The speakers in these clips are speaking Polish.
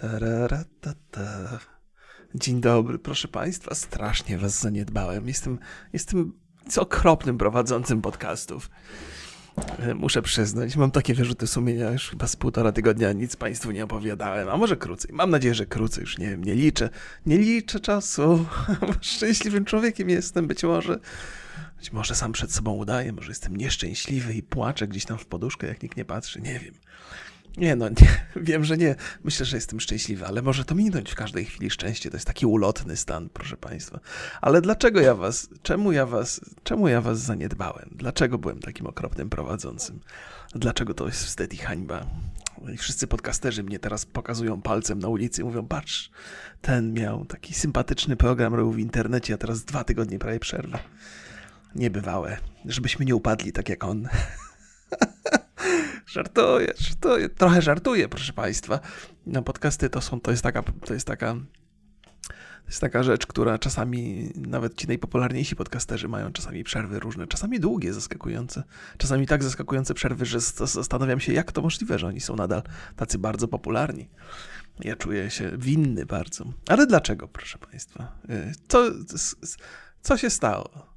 Tararatata. Dzień dobry, proszę Państwa. Strasznie Was zaniedbałem. Jestem, jestem okropnym prowadzącym podcastów. E, Muszę przyznać, mam takie wyrzuty sumienia już chyba z półtora tygodnia nic Państwu nie opowiadałem, a może krócej. Mam nadzieję, że krócej, już nie wiem, nie liczę. Nie liczę czasu. Szczęśliwym człowiekiem jestem, być może. Być może sam przed sobą udaję, może jestem nieszczęśliwy i płaczę gdzieś tam w poduszkę, jak nikt nie patrzy, nie wiem. Nie no, nie, wiem, że nie. Myślę, że jestem szczęśliwy, ale może to minąć w każdej chwili szczęście. To jest taki ulotny stan, proszę Państwa. Ale dlaczego ja was, czemu ja was, czemu ja was zaniedbałem? Dlaczego byłem takim okropnym prowadzącym? Dlaczego to jest wstyd i hańba? I wszyscy podcasterzy mnie teraz pokazują palcem na ulicy i mówią, patrz, ten miał taki sympatyczny program, robił w internecie, a teraz dwa tygodnie prawie przerwy. Niebywałe. Żebyśmy nie upadli tak jak on. Żartuję, żartuję, trochę żartuję, proszę Państwa. No, podcasty to są, to jest taka, to jest taka, to jest taka rzecz, która czasami, nawet ci najpopularniejsi podcasterzy mają czasami przerwy różne, czasami długie, zaskakujące, czasami tak zaskakujące przerwy, że zastanawiam się, jak to możliwe, że oni są nadal tacy bardzo popularni. Ja czuję się winny bardzo. Ale dlaczego, proszę Państwa? Y, co, co się stało?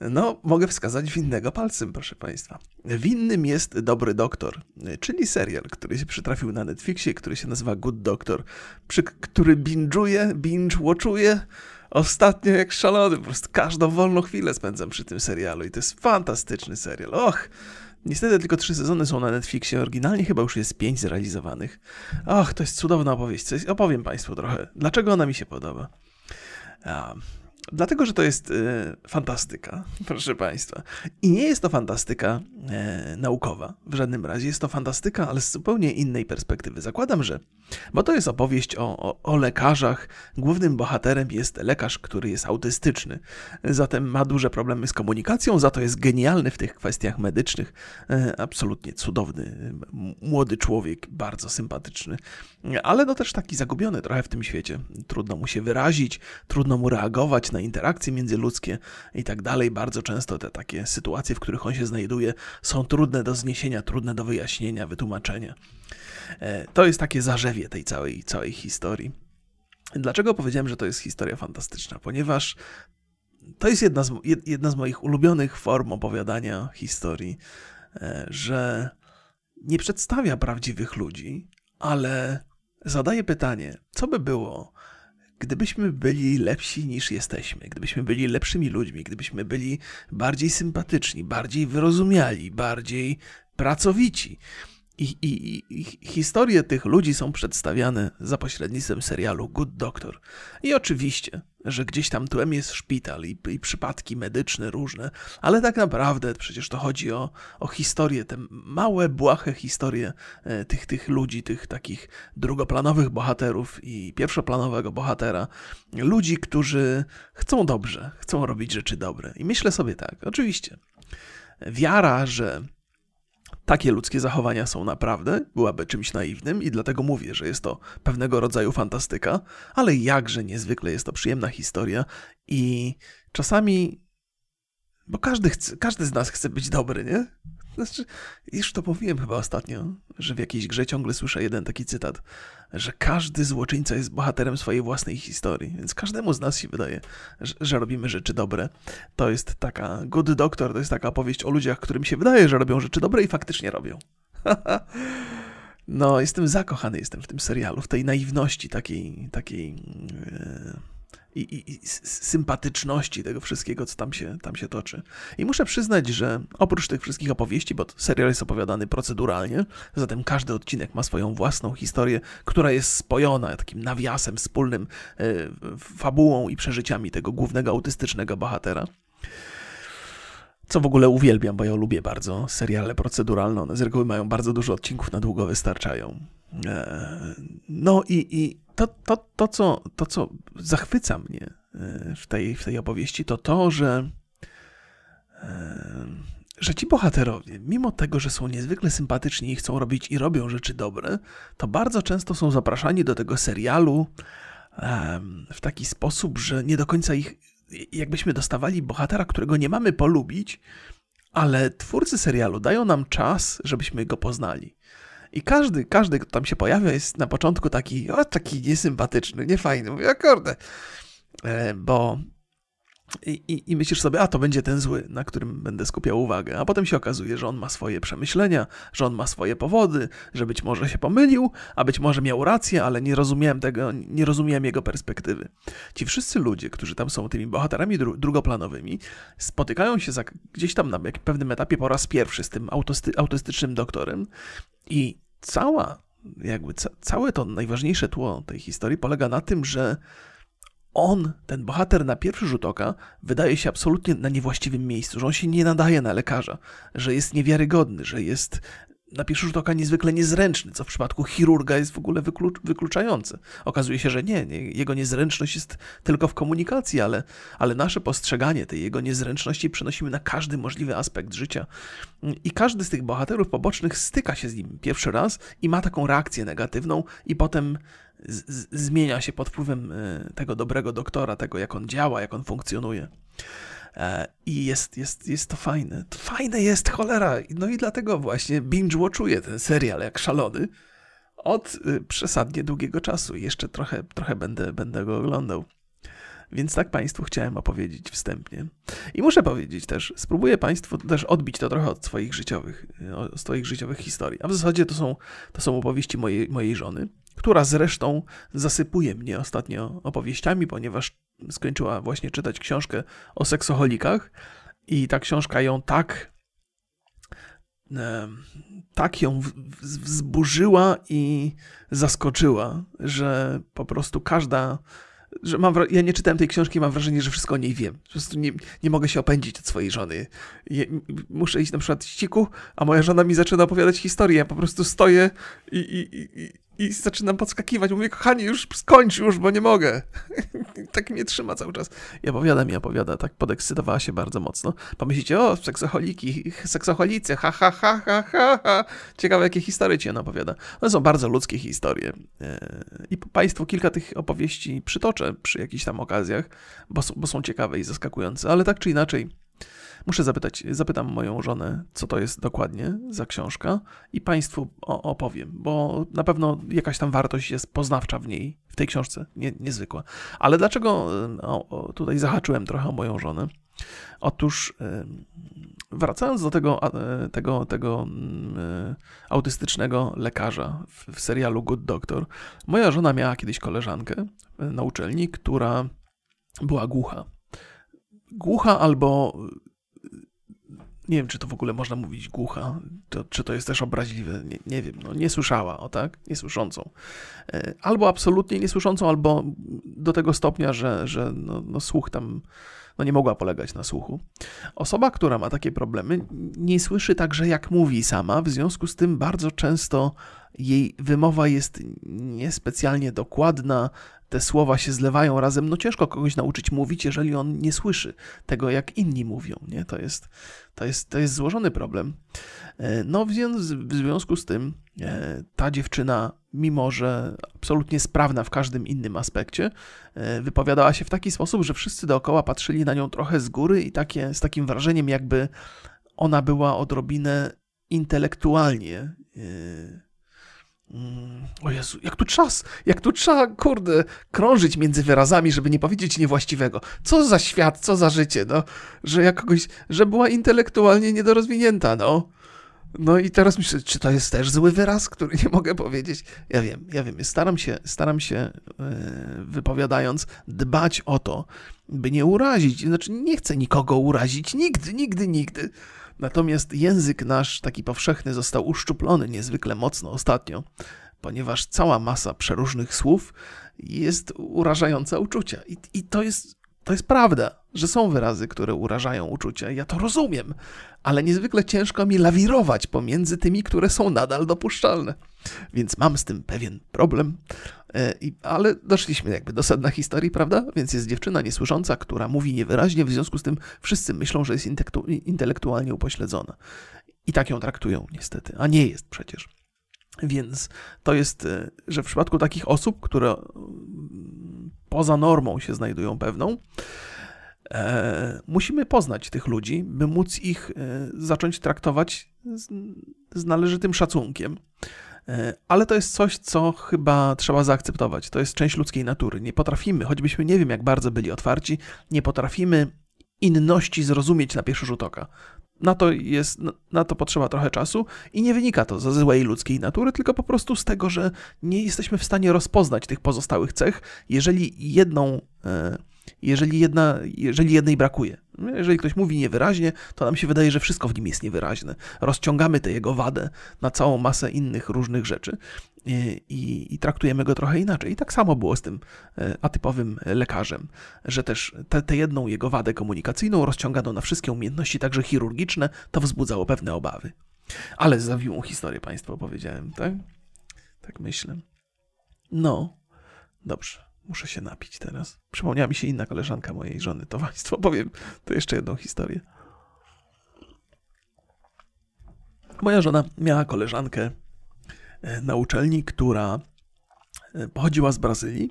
No, mogę wskazać winnego palcem, proszę Państwa. Winnym jest Dobry Doktor, czyli serial, który się przytrafił na Netflixie, który się nazywa Good Doctor, przy, który binge'uje, binge-watchuje ostatnio jak szalony. Po prostu każdą wolną chwilę spędzam przy tym serialu i to jest fantastyczny serial. Och, Niestety tylko trzy sezony są na Netflixie, oryginalnie chyba już jest pięć zrealizowanych. Och, to jest cudowna opowieść. Opowiem Państwu trochę, dlaczego ona mi się podoba. Dlatego, że to jest e, fantastyka, proszę Państwa. I nie jest to fantastyka e, naukowa w żadnym razie. Jest to fantastyka, ale z zupełnie innej perspektywy. Zakładam, że. Bo to jest opowieść o, o, o lekarzach. Głównym bohaterem jest lekarz, który jest autystyczny. Zatem ma duże problemy z komunikacją, za to jest genialny w tych kwestiach medycznych. E, absolutnie cudowny, młody człowiek, bardzo sympatyczny. Ale no też taki zagubiony trochę w tym świecie. Trudno mu się wyrazić, trudno mu reagować na na interakcje międzyludzkie i tak dalej. Bardzo często te takie sytuacje, w których on się znajduje, są trudne do zniesienia, trudne do wyjaśnienia, wytłumaczenia. E, to jest takie zarzewie tej całej, całej historii. Dlaczego powiedziałem, że to jest historia fantastyczna? Ponieważ to jest jedna z, jedna z moich ulubionych form opowiadania historii, e, że nie przedstawia prawdziwych ludzi, ale zadaje pytanie, co by było, gdybyśmy byli lepsi niż jesteśmy, gdybyśmy byli lepszymi ludźmi, gdybyśmy byli bardziej sympatyczni, bardziej wyrozumiali, bardziej pracowici, i, i, I, historie tych ludzi są przedstawiane za pośrednictwem serialu Good Doctor. I oczywiście, że gdzieś tam tłem jest szpital i, i przypadki medyczne różne, ale tak naprawdę przecież to chodzi o, o historie, te małe, błahe historie e, tych, tych ludzi, tych takich drugoplanowych bohaterów i pierwszoplanowego bohatera. Ludzi, którzy chcą dobrze, chcą robić rzeczy dobre. I myślę sobie tak, oczywiście, wiara, że takie ludzkie zachowania są naprawdę, byłaby czymś naiwnym i dlatego mówię, że jest to pewnego rodzaju fantastyka, ale jakże niezwykle jest to przyjemna historia i czasami, bo każdy, chce, każdy z nas chce być dobry, nie? Znaczy, już to mówiłem chyba ostatnio, że w jakiejś grze ciągle słyszę jeden taki cytat, że każdy złoczyńca jest bohaterem swojej własnej historii, więc każdemu z nas się wydaje, że, że robimy rzeczy dobre. To jest taka Good Doctor, to jest taka opowieść o ludziach, którym się wydaje, że robią rzeczy dobre i faktycznie robią. no, jestem zakochany jestem w tym serialu, w tej naiwności takiej, takiej... Yy i, i, i, sympatyczności tego wszystkiego, co tam się, tam się toczy. I muszę przyznać, że oprócz tych wszystkich opowieści, bo serial jest opowiadany proceduralnie, zatem każdy odcinek ma swoją własną historię, która jest spojona takim nawiasem wspólnym, e, fabułą i przeżyciami tego głównego autystycznego bohatera. Co w ogóle uwielbiam, bo ja lubię bardzo seriale proceduralne. One z reguły mają bardzo dużo odcinków, na długo wystarczają. E, no i, i to, to, to, co, to, co zachwyca mnie e, w tej, w tej opowieści, to to, że, e, że ci bohaterowie, mimo tego, że są niezwykle sympatyczni i chcą robić i robią rzeczy dobre, to bardzo często są zapraszani do tego serialu w taki sposób, że nie do końca ich, jakbyśmy dostawali bohatera, którego nie mamy polubić, ale twórcy serialu dają nam czas, żebyśmy go poznali. I każdy, każdy, kto tam się pojawia, jest na początku taki, o, taki niesympatyczny, niefajny. Mówię, kurde, e, bo i, i, I, myślisz sobie, a to będzie ten zły, na którym będę skupiał uwagę. A potem się okazuje, że on ma swoje przemyślenia, że on ma swoje powody, że być może się pomylił, a być może miał rację, ale nie rozumiałem tego, nie rozumiałem jego perspektywy. Ci wszyscy ludzie, którzy tam są tymi bohaterami dru drugoplanowymi, spotykają się za, gdzieś tam na pewnym etapie po raz pierwszy z tym autysty, autystycznym doktorem i cała, jakby ca, całe to najważniejsze tło tej historii polega na tym, że on, ten bohater na pierwszy rzut oka, wydaje się absolutnie na niewłaściwym miejscu, że on się nie nadaje na lekarza, że jest niewiarygodny, że jest na pierwszy rzut oka niezwykle niezręczny, co w przypadku chirurga jest w ogóle wyklucz, wykluczające. Okazuje się, że nie, nie, jego niezręczność jest tylko w komunikacji, ale, ale nasze postrzeganie tej jego niezręczności przenosimy na każdy możliwy aspekt życia. I każdy z tych bohaterów pobocznych styka się z nim pierwszy raz i ma taką reakcję negatywną, i potem zmienia się pod wpływem e, tego dobrego doktora, tego jak on działa, jak on funkcjonuje. E, I jest, jest, jest to fajne. To fajne jest, cholera. No i dlatego właśnie binge-watchuję ten serial jak szalony od e, przesadnie długiego czasu. Jeszcze trochę, trochę będę, będę go oglądał. Więc tak Państwu chciałem opowiedzieć wstępnie. I muszę powiedzieć też, spróbuję Państwu też odbić to trochę od swoich życiowych, od swoich życiowych historii. A w zasadzie to są, to są opowieści mojej, mojej żony, która zresztą zasypuje mnie ostatnio opowieściami, ponieważ skończyła właśnie czytać książkę o seksoholikach i ta książka ją tak tak ją wzburzyła i zaskoczyła, że po prostu każda że mam, ja nie czytałem tej książki mam wrażenie, że wszystko o niej wiem. Po prostu nie, nie mogę się opędzić od swojej żony. Je, muszę iść na przykład ściku, a moja żona mi zaczyna opowiadać historię. Ja po prostu stoję i, i, i, i zaczynam podskakiwać. Mówię, kochanie, już skończ już, bo nie mogę. tak mnie trzyma cały czas. I opowiada mi, opowiada. Tak podekscytowała się bardzo mocno. Pomyślicie, o, seksoholiki, seksoholicy, ha, ha, ha, ha, ha, ha. Ciekawe, jakie historie ci ona opowiada. One są bardzo ludzkie historie. E, I Państwu kilka tych opowieści przytoczę przy jakichś tam okazjach, bo, bo są ciekawe i zaskakujące. Ale tak czy inaczej, Muszę zapytać, zapytam moją żonę, co to jest dokładnie za książka i Państwu opowiem, bo na pewno jakaś tam wartość jest poznawcza w niej, w tej książce, nie, niezwykła. Ale dlaczego o, tutaj zahaczyłem trochę o moją żonę? Otóż wracając do tego, tego, tego mm, autystycznego lekarza w, w serialu Good Doctor, moja żona miała kiedyś koleżankę na uczelni, która była głucha. Głucha albo nie wiem, czy to w ogóle można mówić głucha, to, czy to jest też obraźliwe, nie, nie wiem, no nie słyszała, o tak, niesłyszącą. E, albo absolutnie niesłyszącą, albo do tego stopnia, że, że no, no słuch tam no nie mogła polegać na słuchu. Osoba, która ma takie problemy, nie słyszy także jak mówi sama, w związku z tym bardzo często jej wymowa jest niespecjalnie dokładna, te słowa się zlewają razem. No ciężko kogoś nauczyć mówić, jeżeli on nie słyszy tego, jak inni mówią. Nie? To, jest, to, jest, to jest złożony problem. E, no w związku z tym e, ta dziewczyna, mimo że absolutnie sprawna w każdym innym aspekcie, e, wypowiadała się w taki sposób, że wszyscy dookoła patrzyli na nią trochę z góry i takie, z takim wrażeniem, jakby ona była odrobinę intelektualnie Mm, o Jezu, jak tu czas, jak tu trzeba, kurde, krążyć między wyrazami, żeby nie powiedzieć niewłaściwego. Co za świat, co za życie, no. Że jakoś, że była intelektualnie niedorozwinięta, no. No i teraz myślę, czy to jest też zły wyraz, który nie mogę powiedzieć? Ja wiem, ja wiem, staram się, staram się e, wypowiadając dbać o to, by nie urazić. Znaczy, nie chcę nikogo urazić, nigdy, nigdy, nigdy. Natomiast język nasz, taki powszechny, został uszczuplony niezwykle mocno ostatnio, ponieważ cała masa przeróżnych słów jest urażająca uczucia. I, i to, jest, to jest prawda, że są wyrazy, które urażają uczucia. Ja to rozumiem, ale niezwykle ciężko mi lawirować pomiędzy tymi, które są nadal dopuszczalne. Więc mam z tym pewien problem. E, ale doszliśmy jakby do sedna historii, prawda? Więc jest dziewczyna niesłysząca, która mówi niewyraźnie, w związku z tym wszyscy myślą, że jest intelektualnie upośledzona. I tak ją traktują niestety, a nie jest przecież. Więc to jest, e, że w przypadku takich osób, które mm, poza normą się znajdują pewną, musimy poznać tych ludzi, by móc ich e, zacząć traktować z, z należytym szacunkiem. E, ale to jest coś, co chyba trzeba zaakceptować. To jest część ludzkiej natury. Nie potrafimy, choćbyśmy nie wiem, jak bardzo byli otwarci, nie potrafimy inności zrozumieć na pierwszy rzut oka. Na to, jest, na to potrzeba trochę czasu i nie wynika to ze złej ludzkiej natury, tylko po prostu z tego, że nie jesteśmy w stanie rozpoznać tych pozostałych cech, jeżeli jedną, e, jeżeli, jedna, jeżeli jednej brakuje. Jeżeli ktoś mówi niewyraźnie, to nam się wydaje, że wszystko w nim jest niewyraźne. Rozciągamy tę jego wadę na całą masę innych różnych rzeczy i, i traktujemy go trochę inaczej. I tak samo było z tym e, atypowym lekarzem, że też tę jedną jego wadę komunikacyjną rozciągano na wszystkie umiejętności, także chirurgiczne, to wzbudzało pewne obawy. Ale zawiłą historię Państwu opowiedziałem, tak? Tak myślę. No, dobrze. Muszę się napić teraz. Przypomniała mi się inna koleżanka mojej żony. To Państwu powiem to jeszcze jedną historię. Moja żona miała koleżankę e, na uczelni, która e, pochodziła z Brazylii.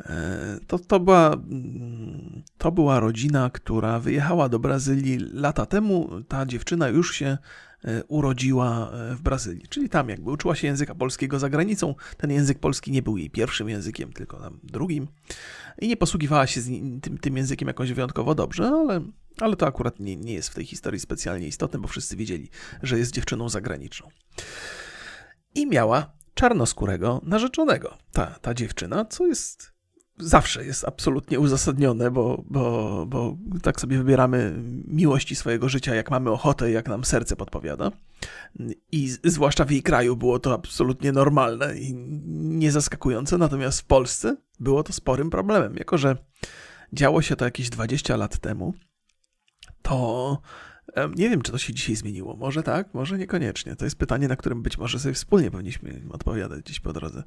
E, to, to, była, mm, to była rodzina, która wyjechała do Brazylii lata temu. Ta dziewczyna już się urodziła e, w Brazylii. Czyli tam jakby uczyła się języka polskiego za granicą. Ten język polski nie był jej pierwszym językiem, tylko tam drugim. I nie posługiwała się tym, tym językiem jakoś wyjątkowo dobrze, ale, ale to akurat nie, nie jest w tej historii specjalnie istotne, bo wszyscy wiedzieli, że jest dziewczyną zagraniczną. I miała czarnoskórego narzeczonego. Ta, ta dziewczyna, co jest zawsze jest absolutnie uzasadnione, bo, bo, bo tak sobie wybieramy miłości swojego życia, jak mamy ochotę, jak nam serce podpowiada. I zwłaszcza w jej kraju było to absolutnie normalne i niezaskakujące, natomiast w Polsce było to sporym problemem. Jako, że działo się to jakieś 20 lat temu, to nie wiem, czy to się dzisiaj zmieniło. Może tak, może niekoniecznie. To jest pytanie, na którym być może sobie wspólnie powinniśmy odpowiadać gdzieś po drodze.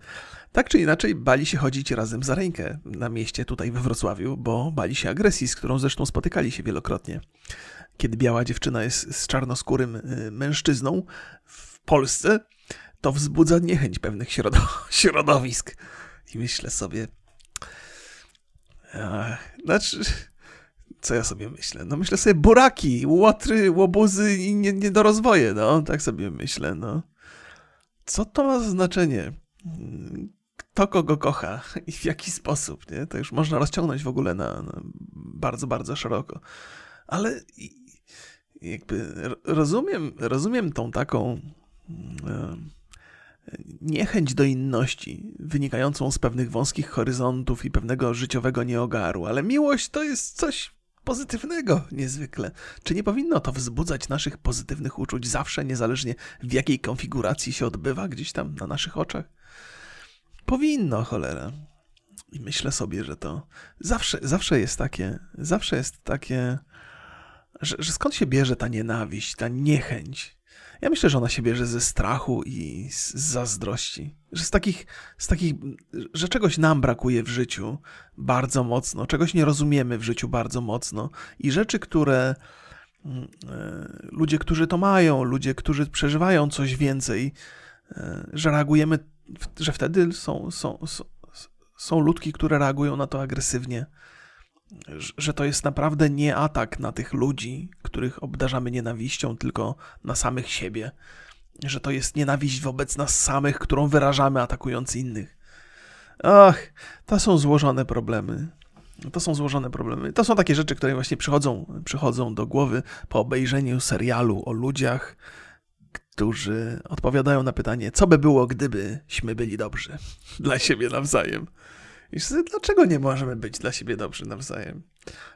Tak czy inaczej, bali się chodzić razem za rękę na mieście tutaj we Wrocławiu, bo bali się agresji, z którą zresztą spotykali się wielokrotnie. Kiedy biała dziewczyna jest z czarnoskórym y, mężczyzną w Polsce, to wzbudza niechęć pewnych środowisk. I myślę sobie. Znaczy co ja sobie myślę? No myślę sobie buraki, łotry, łobuzy i niedorozwoje, nie no, tak sobie myślę, no. Co to ma znaczenie? Kto kogo kocha i w jaki sposób, nie? To już można rozciągnąć w ogóle na, na bardzo, bardzo szeroko. Ale jakby rozumiem, rozumiem tą taką e, niechęć do inności, wynikającą z pewnych wąskich horyzontów i pewnego życiowego nieogaru, ale miłość to jest coś pozytywnego niezwykle. Czy nie powinno to wzbudzać naszych pozytywnych uczuć zawsze, niezależnie w jakiej konfiguracji się odbywa gdzieś tam na naszych oczach? Powinno, cholera. I myślę sobie, że to zawsze, zawsze jest takie, zawsze jest takie, że, że skąd się bierze ta nienawiść, ta niechęć ja myślę, że ona się bierze ze strachu i z zazdrości. Że z takich, z takich, że czegoś nam brakuje w życiu bardzo mocno, czegoś nie rozumiemy w życiu bardzo mocno i rzeczy, które mm, e, ludzie, którzy to mają, ludzie, którzy przeżywają coś więcej, e, że reagujemy, że wtedy są, są, są, są ludki, które reagują na to agresywnie że to jest naprawdę nie atak na tych ludzi, których obdarzamy nienawiścią, tylko na samych siebie. Że to jest nienawiść wobec nas samych, którą wyrażamy atakując innych. Ach, to są złożone problemy. To są złożone problemy. To są takie rzeczy, które właśnie przychodzą, przychodzą do głowy po obejrzeniu serialu o ludziach, którzy odpowiadają na pytanie, co by było, gdybyśmy byli dobrzy dla siebie nawzajem. I sobie, dlaczego nie możemy być dla siebie dobrzy nawzajem?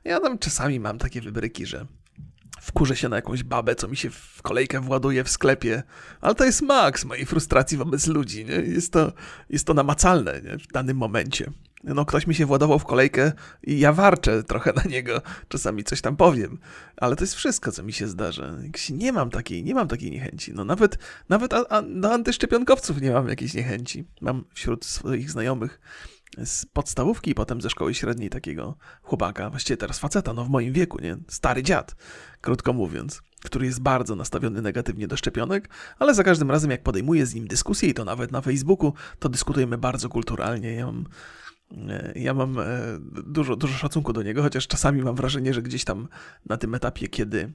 Ja tam czasami mam takie wybryki, że wkurzę się na jakąś babę, co mi się w kolejkę właduje w sklepie, ale to jest maks mojej frustracji wobec ludzi, nie? Jest to, jest to namacalne nie? w danym momencie. No, ktoś mi się władował w kolejkę i ja warczę trochę na niego, czasami coś tam powiem, ale to jest wszystko, co mi się zdarza. Nie mam takiej, nie mam takiej niechęci. No nawet, nawet a, a, do antyszczepionkowców nie mam jakiejś niechęci. Mam wśród swoich znajomych z podstawówki i potem ze szkoły średniej takiego chłopaka, właściwie teraz faceta, no w moim wieku, nie? Stary dziad, krótko mówiąc, który jest bardzo nastawiony negatywnie do szczepionek, ale za każdym razem jak podejmuję z nim dyskusję i to nawet na Facebooku, to dyskutujemy bardzo kulturalnie. Ja mam e, ja mam e, dużo, dużo szacunku do niego, chociaż czasami mam wrażenie, że gdzieś tam na tym etapie, kiedy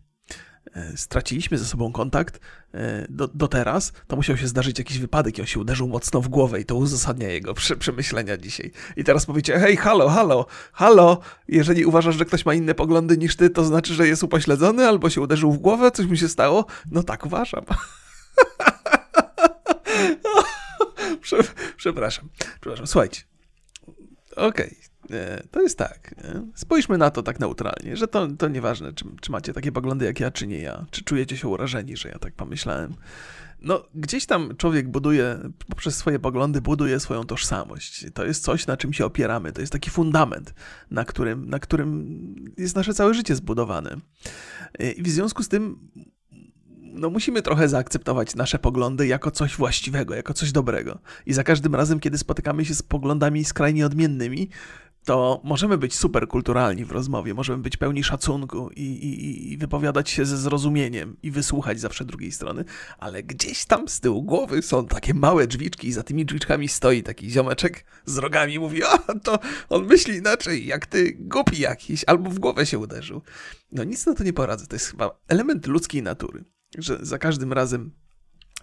straciliśmy ze sobą kontakt e, do, do teraz, to musiał się zdarzyć jakiś wypadek i on się uderzył mocno w głowę i to uzasadnia jego przemyślenia dzisiaj. I teraz powiecie, hej, halo, halo, halo, jeżeli uważasz, że ktoś ma inne poglądy niż ty, to znaczy, że jest upośledzony albo się uderzył w głowę, coś mu się stało? No tak uważam. Przepraszam, przepraszam, słuchajcie. Okej, okay. E, to jest tak. Spójrzmy na to tak neutralnie, że to, to nieważne, czy, czy macie takie poglądy jak ja, czy nie ja. Czy czujecie się urażeni, że ja tak pomyślałem. No, gdzieś tam człowiek buduje, poprzez swoje poglądy buduje swoją tożsamość. To jest coś, na czym się opieramy. To jest taki fundament, na którym, na którym jest nasze całe życie zbudowane. E, I w związku z tym no musimy trochę zaakceptować nasze poglądy jako coś właściwego, jako coś dobrego. I za każdym razem, kiedy spotykamy się z poglądami skrajnie odmiennymi, to możemy być super kulturalni w rozmowie, możemy być pełni szacunku i, i, i, wypowiadać się ze zrozumieniem i wysłuchać zawsze drugiej strony, ale gdzieś tam z tyłu głowy są takie małe drzwiczki i za tymi drzwiczkami stoi taki ziomeczek z rogami i mówi, a to on myśli inaczej, jak ty głupi jakiś, albo w głowę się uderzył. No nic na to nie poradzę, to jest chyba element ludzkiej natury, że za każdym razem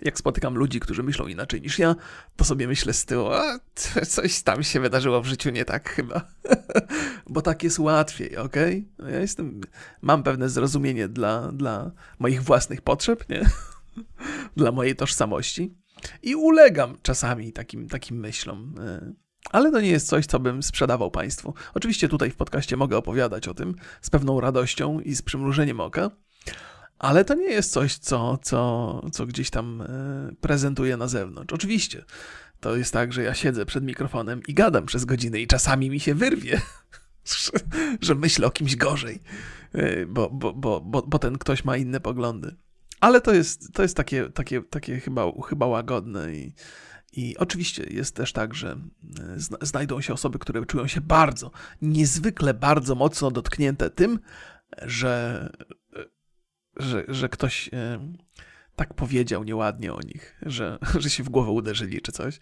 jak spotykam ludzi, którzy myślą inaczej niż ja, to sobie myślę z tyłu, a coś tam się wydarzyło w życiu nie tak chyba. Bo tak jest łatwiej, ok? No ja jestem, mam pewne zrozumienie dla, dla moich własnych potrzeb, nie? dla mojej tożsamości i ulegam czasami takim, takim myślom. E, ale to nie jest coś, co bym sprzedawał Państwu. Oczywiście tutaj w podcaście mogę opowiadać o tym z pewną radością i z przymrużeniem oka, ale to nie jest coś, co, co, co gdzieś tam e, prezentuję na zewnątrz. Oczywiście, to jest tak, że ja siedzę przed mikrofonem i gadam przez godzinę i czasami mi się wyrwie, że myślę o kimś gorzej, e, bo, bo, bo, bo, bo ten ktoś ma inne poglądy. Ale to jest, to jest takie, takie, takie chyba, chyba łagodne i, i oczywiście jest też tak, że e, znajdą się osoby, które czują się bardzo, niezwykle bardzo mocno dotknięte tym, że, że, że ktoś tak powiedział nieładnie o nich, że, że się w głowę uderzyli czy coś.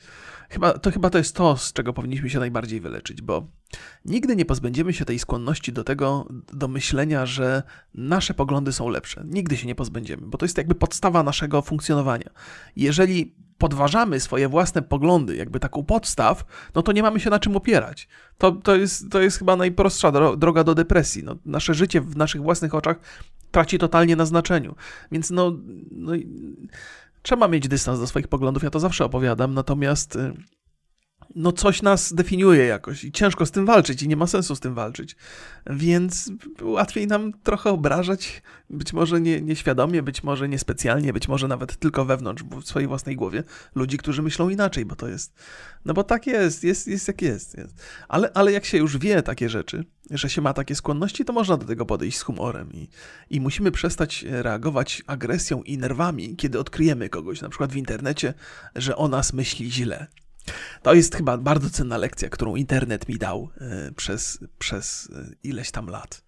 Chyba, to chyba to jest to, z czego powinniśmy się najbardziej wyleczyć, bo nigdy nie pozbędziemy się tej skłonności do tego, do myślenia, że nasze poglądy są lepsze. Nigdy się nie pozbędziemy, bo to jest jakby podstawa naszego funkcjonowania. Jeżeli podważamy swoje własne poglądy, jakby taką podstaw, no to nie mamy się na czym opierać. To, to, jest, to jest chyba najprostsza droga do depresji. No, nasze życie w naszych własnych oczach traci totalnie na znaczeniu. Więc no, no trzeba mieć dystans do swoich poglądów, ja to zawsze opowiadam, natomiast y, no coś nas definiuje jakoś i ciężko z tym walczyć i nie ma sensu z tym walczyć. Więc łatwiej nam trochę obrażać, być może nie, nieświadomie, być może niespecjalnie, być może nawet tylko wewnątrz, w swojej własnej głowie, ludzi, którzy myślą inaczej, bo to jest, no bo tak jest, jest, jest jak jest. jest. Ale, ale jak się już wie takie rzeczy, że się ma takie skłonności, to można do tego podejść z humorem i, i musimy przestać reagować agresją i nerwami, kiedy odkryjemy kogoś, na przykład w internecie, że o nas myśli źle. To jest chyba bardzo cenna lekcja, którą internet mi dał e, przez, przez e, ileś tam lat.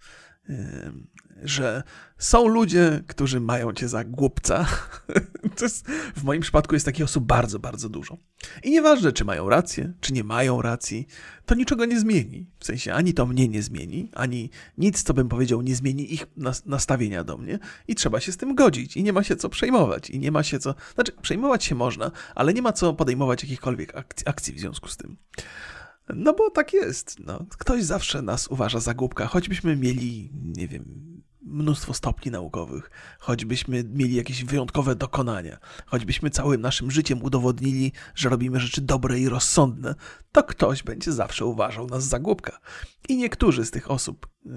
Że są ludzie, którzy mają cię za głupca. To jest, w moim przypadku jest takich osób bardzo, bardzo dużo. I nieważne, czy mają rację, czy nie mają racji, to niczego nie zmieni. W sensie ani to mnie nie zmieni, ani nic, co bym powiedział, nie zmieni ich nastawienia do mnie. I trzeba się z tym godzić. I nie ma się co przejmować. I nie ma się co. Znaczy, przejmować się można, ale nie ma co podejmować jakichkolwiek akcji, akcji w związku z tym. No bo tak jest. No. Ktoś zawsze nas uważa za głupka, choćbyśmy mieli, nie wiem, mnóstwo stopni naukowych, choćbyśmy mieli jakieś wyjątkowe dokonania, choćbyśmy całym naszym życiem udowodnili, że robimy rzeczy dobre i rozsądne, to ktoś będzie zawsze uważał nas za głupka. I niektórzy z tych osób, yy,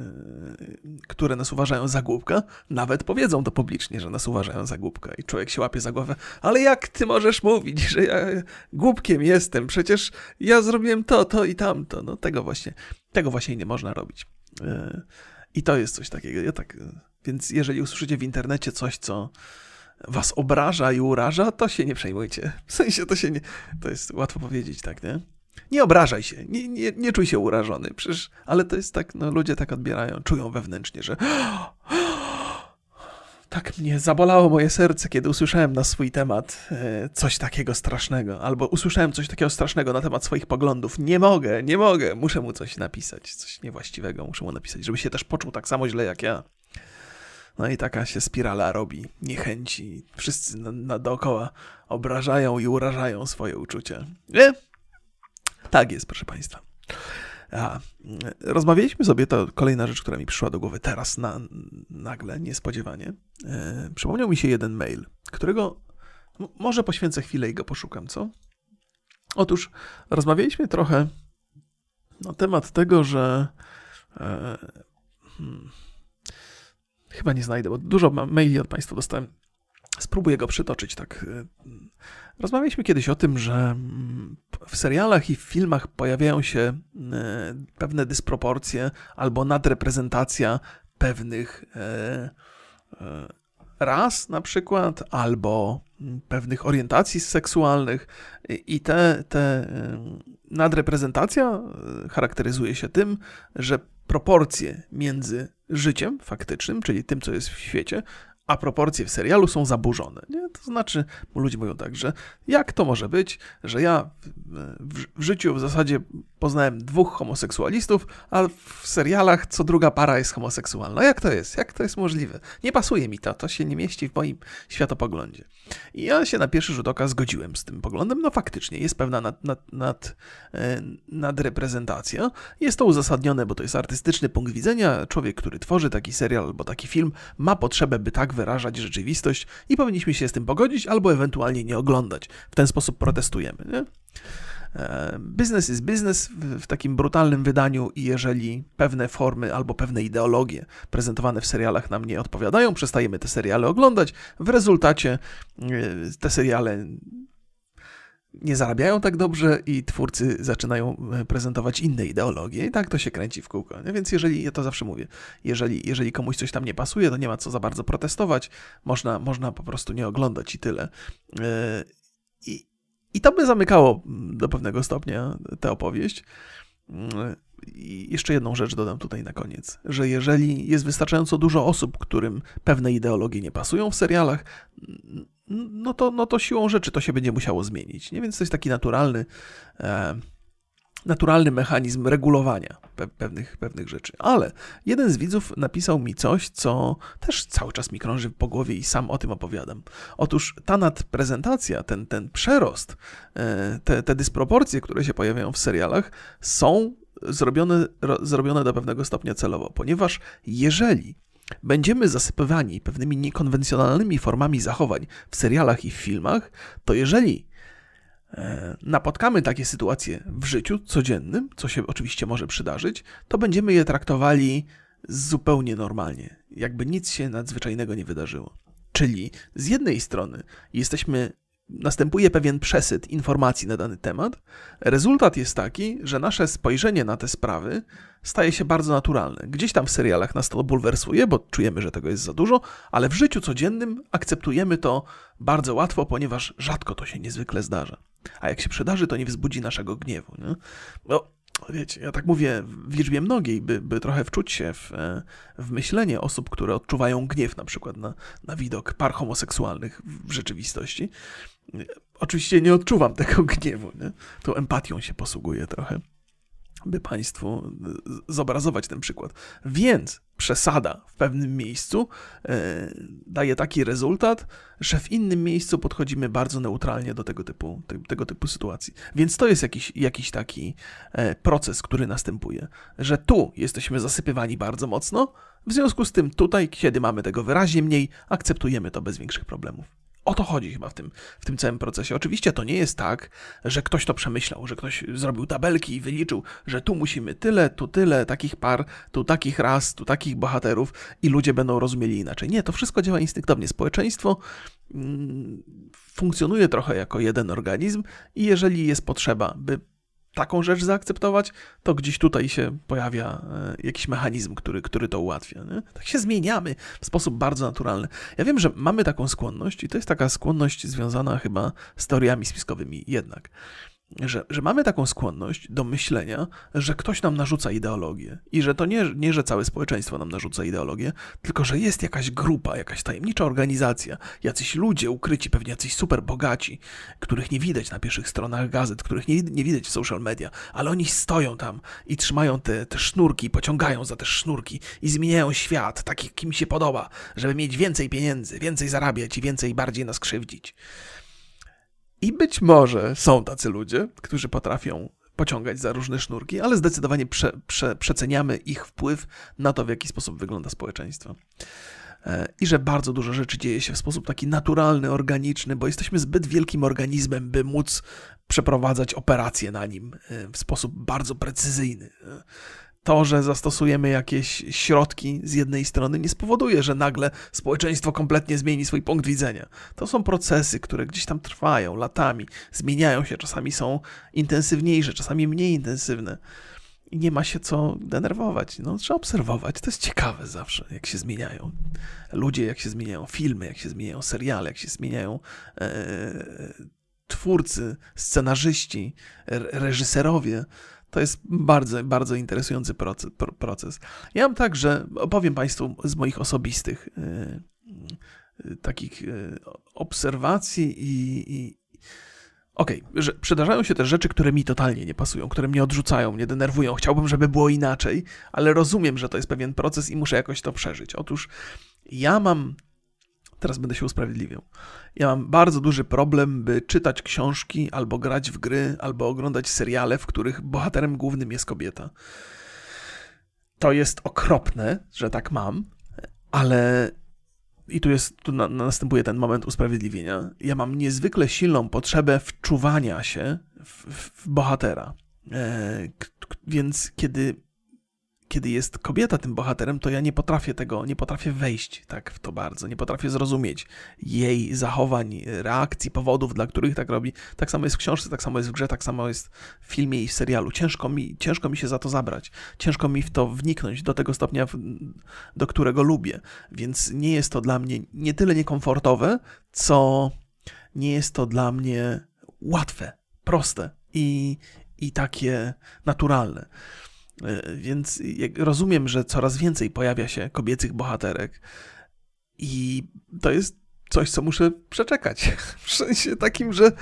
które nas uważają za głupka, nawet powiedzą to publicznie, że nas uważają za głupka. I człowiek się łapie za głowę, ale jak ty możesz mówić, że ja głupkiem jestem? Przecież ja zrobiłem to, to i tamto. No tego właśnie, tego właśnie nie można robić. Yy. I to jest coś takiego. Ja tak, więc jeżeli usłyszycie w internecie coś, co was obraża i uraża, to się nie przejmujcie. W sensie to się nie. To jest łatwo powiedzieć, tak, nie? Nie obrażaj się, nie, nie, nie czuj się urażony, przecież, ale to jest tak, no ludzie tak odbierają, czują wewnętrznie, że tak mnie zabolało moje serce, kiedy usłyszałem na swój temat e, coś takiego strasznego, albo usłyszałem coś takiego strasznego na temat swoich poglądów. Nie mogę, nie mogę, muszę mu coś napisać, coś niewłaściwego muszę mu napisać, żeby się też poczuł tak samo źle jak ja. No i taka się spirala robi, niechęci. Wszyscy na, na dookoła obrażają i urażają swoje uczucia. Nie? Tak jest, proszę Państwa. A, rozmawialiśmy sobie, to kolejna rzecz, która mi przyszła do głowy teraz, na, nagle, niespodziewanie. E, przypomniał mi się jeden mail, którego może poświęcę chwilę i go poszukam, co? Otóż rozmawialiśmy trochę na temat tego, że e, hmm, chyba nie znajdę, bo dużo maili od Państwa dostałem. Spróbuję go przytoczyć tak. E, rozmawialiśmy kiedyś o tym, że mm, w serialach i w filmach pojawiają się e, pewne dysproporcje albo nadreprezentacja pewnych e, ras na przykład, albo pewnych orientacji seksualnych i te, te nadreprezentacja charakteryzuje się tym, że proporcje między życiem faktycznym, czyli tym, co jest w świecie, a proporcje w serialu są zaburzone. Nie? To znaczy, ludzie mówią tak, że jak to może być, że ja w, w, życiu w zasadzie poznałem dwóch homoseksualistów, a w serialach co druga para jest homoseksualna. Jak to jest? Jak to jest możliwe? Nie pasuje mi to, to się nie mieści w moim światopoglądzie. I ja się na pierwszy rzut oka zgodziłem z tym poglądem. No faktycznie, jest pewna nad, nad, nad, e, nadreprezentacja. Jest to uzasadnione, bo to jest artystyczny punkt widzenia. Człowiek, który tworzy taki serial albo taki film, ma potrzebę, by tak wyrażać rzeczywistość i powinniśmy się z tym pogodzić albo ewentualnie nie oglądać. W ten sposób protestujemy. Nie? E, business is business w takim brutalnym wydaniu i jeżeli pewne formy albo pewne ideologie prezentowane w serialach nam nie odpowiadają, przestajemy te seriale oglądać. W rezultacie e, te seriale nie zarabiają tak dobrze i twórcy zaczynają e, prezentować inne ideologie i tak to się kręci w kółko. Więc jeżeli, ja to zawsze mówię, jeżeli, jeżeli komuś coś tam nie pasuje, to nie ma co za bardzo protestować, można, można po prostu nie oglądać i tyle. I, i to by zamykało do pewnego stopnia tę opowieść. I jeszcze jedną rzecz dodam tutaj na koniec, że jeżeli jest wystarczająco dużo osób, którym pewne ideologie nie pasują w serialach, no to, no to siłą rzeczy to się będzie musiało zmienić. Nie? Więc to jest taki naturalny, e, naturalny mechanizm regulowania pe pewnych, pewnych rzeczy. Ale jeden z widzów napisał mi coś, co też cały czas mi krąży po głowie i sam o tym opowiadam. Otóż ta nadprezentacja, ten, ten przerost, e, te, te dysproporcje, które się pojawiają w serialach, są zrobione, ro, zrobione do pewnego stopnia celowo, ponieważ jeżeli będziemy zasypywani pewnymi niekonwencjonalnymi formami zachowań w serialach i w filmach, to jeżeli E, napotkamy takie sytuacje w życiu codziennym, co się oczywiście może przydarzyć, to będziemy je traktowali zupełnie normalnie, jakby nic się nadzwyczajnego nie wydarzyło. Czyli z jednej strony jesteśmy następuje pewien przesyt informacji na dany temat. Rezultat jest taki, że nasze spojrzenie na te sprawy staje się bardzo naturalne. Gdzieś tam w serialach nas to bulwersuje, bo czujemy, że tego jest za dużo, ale w życiu codziennym akceptujemy to bardzo łatwo, ponieważ rzadko to się niezwykle zdarza. A jak się przydarzy, to nie wzbudzi naszego gniewu. Nie? No, wiecie, ja tak mówię w liczbie mnogiej, by, by trochę wczuć się w, w myślenie osób, które odczuwają gniew na przykład na, na widok par homoseksualnych w rzeczywistości. Oczywiście nie odczuwam tego gniewu, nie? tą empatią się posługuję trochę by Państwu zobrazować ten przykład. Więc przesada w pewnym miejscu e, daje taki rezultat, że w innym miejscu podchodzimy bardzo neutralnie do tego typu, te, tego typu sytuacji. Więc to jest jakiś, jakiś taki e, proces, który następuje, że tu jesteśmy zasypywani bardzo mocno, w związku z tym tutaj, kiedy mamy tego wyraźnie mniej, akceptujemy to bez większych problemów. O to chodzi chyba w tym, w tym całym procesie. Oczywiście to nie jest tak, że ktoś to przemyślał, że ktoś zrobił tabelki i wyliczył, że tu musimy tyle, tu tyle takich par, tu takich ras, tu takich bohaterów i ludzie będą rozumieli inaczej. Nie, to wszystko działa instynktownie. Społeczeństwo mm, funkcjonuje trochę jako jeden organizm i jeżeli jest potrzeba, by taką rzecz zaakceptować, to gdzieś tutaj się pojawia e, jakiś mechanizm, który, który to ułatwia. Nie? Tak się zmieniamy w sposób bardzo naturalny. Ja wiem, że mamy taką skłonność i to jest taka skłonność związana chyba z teoriami spiskowymi jednak. Że, że mamy taką skłonność do myślenia, że ktoś nam narzuca ideologię i że to nie, nie, że całe społeczeństwo nam narzuca ideologię, tylko że jest jakaś grupa, jakaś tajemnicza organizacja, jacyś ludzie ukryci, pewnie jacyś super bogaci, których nie widać na pierwszych stronach gazet, których nie, nie widać w social media, ale oni stoją tam i trzymają te, te sznurki, pociągają za te sznurki i zmieniają świat tak, jak im się podoba, żeby mieć więcej pieniędzy, więcej zarabiać i więcej bardziej nas krzywdzić. I być może są tacy ludzie, którzy potrafią pociągać za różne sznurki, ale zdecydowanie prze, prze, przeceniamy ich wpływ na to, w jaki sposób wygląda społeczeństwo. E, I że bardzo dużo rzeczy dzieje się w sposób taki naturalny, organiczny, bo jesteśmy zbyt wielkim organizmem, by móc przeprowadzać operacje na nim e, w sposób bardzo precyzyjny. To, że zastosujemy jakieś środki z jednej strony, nie spowoduje, że nagle społeczeństwo kompletnie zmieni swój punkt widzenia. To są procesy, które gdzieś tam trwają latami, zmieniają się, czasami są intensywniejsze, czasami mniej intensywne. I nie ma się co denerwować. No, trzeba obserwować. To jest ciekawe zawsze, jak się zmieniają ludzie, jak się zmieniają filmy, jak się zmieniają seriale, jak się zmieniają e, twórcy, scenarzyści, reżyserowie. To jest bardzo, bardzo interesujący proces. Ja mam tak, że opowiem Państwu z moich osobistych yy, takich yy, obserwacji i, i Okej, okay, że przydarzają się też rzeczy, które mi totalnie nie pasują, które mnie odrzucają, mnie denerwują. Chciałbym, żeby było inaczej, ale rozumiem, że to jest pewien proces i muszę jakoś to przeżyć. Otóż ja mam Teraz będę się usprawiedliwiał. Ja mam bardzo duży problem, by czytać książki, albo grać w gry, albo oglądać seriale, w których bohaterem głównym jest kobieta. To jest okropne, że tak mam, ale i tu jest, tu na, następuje ten moment usprawiedliwienia. Ja mam niezwykle silną potrzebę wczuwania się w, w, bohatera. E, więc kiedy kiedy jest kobieta tym bohaterem, to ja nie potrafię tego, nie potrafię wejść tak w to bardzo, nie potrafię zrozumieć jej zachowań, reakcji, powodów, dla których tak robi. Tak samo jest w książce, tak samo jest w grze, tak samo jest w filmie i w serialu. Ciężko mi, ciężko mi się za to zabrać, ciężko mi w to wniknąć do tego stopnia, do którego lubię, więc nie jest to dla mnie nie tyle niekomfortowe, co nie jest to dla mnie łatwe, proste i, i takie naturalne. E, więc rozumiem, że coraz więcej pojawia się kobiecych bohaterek i to jest coś, co muszę przeczekać. W sensie takim, że,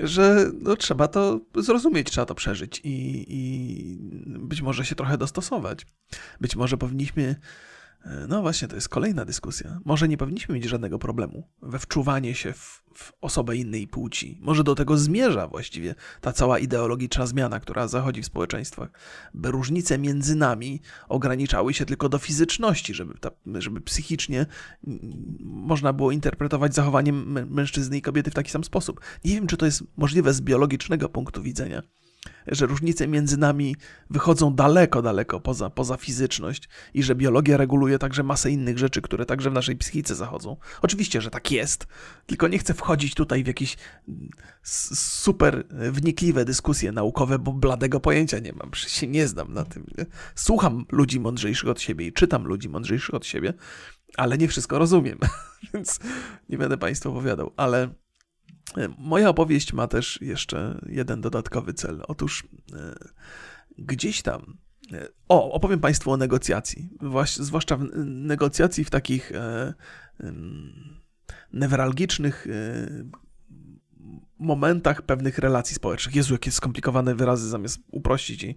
że no, trzeba to zrozumieć, trzeba to przeżyć i, i być może się trochę dostosować. Być może powinniśmy no właśnie, to jest kolejna dyskusja. Może nie powinniśmy mieć żadnego problemu we wczuwanie się w, w, osobę innej płci. Może do tego zmierza właściwie ta cała ideologiczna zmiana, która zachodzi w społeczeństwach, by różnice między nami ograniczały się tylko do fizyczności, żeby, ta, żeby psychicznie można było interpretować zachowanie mężczyzny i kobiety w taki sam sposób. Nie wiem, czy to jest możliwe z biologicznego punktu widzenia że różnice między nami wychodzą daleko, daleko poza, poza fizyczność i że biologia reguluje także masę innych rzeczy, które także w naszej psychice zachodzą. Oczywiście, że tak jest, tylko nie chcę wchodzić tutaj w jakieś super wnikliwe dyskusje naukowe, bo bladego pojęcia nie mam, przecież się nie znam na tym. Nie? Słucham ludzi mądrzejszych od siebie i czytam ludzi mądrzejszych od siebie, ale nie wszystko rozumiem, więc nie będę Państwu opowiadał, ale Moja opowieść ma też jeszcze jeden dodatkowy cel. Otóż e, gdzieś tam. E, o, opowiem Państwu o negocjacji. zwłaszcza w negocjacji w takich e, newralgicznych momentach pewnych relacji społecznych. Jezu, jakie skomplikowane wyrazy zamiast uprościć i.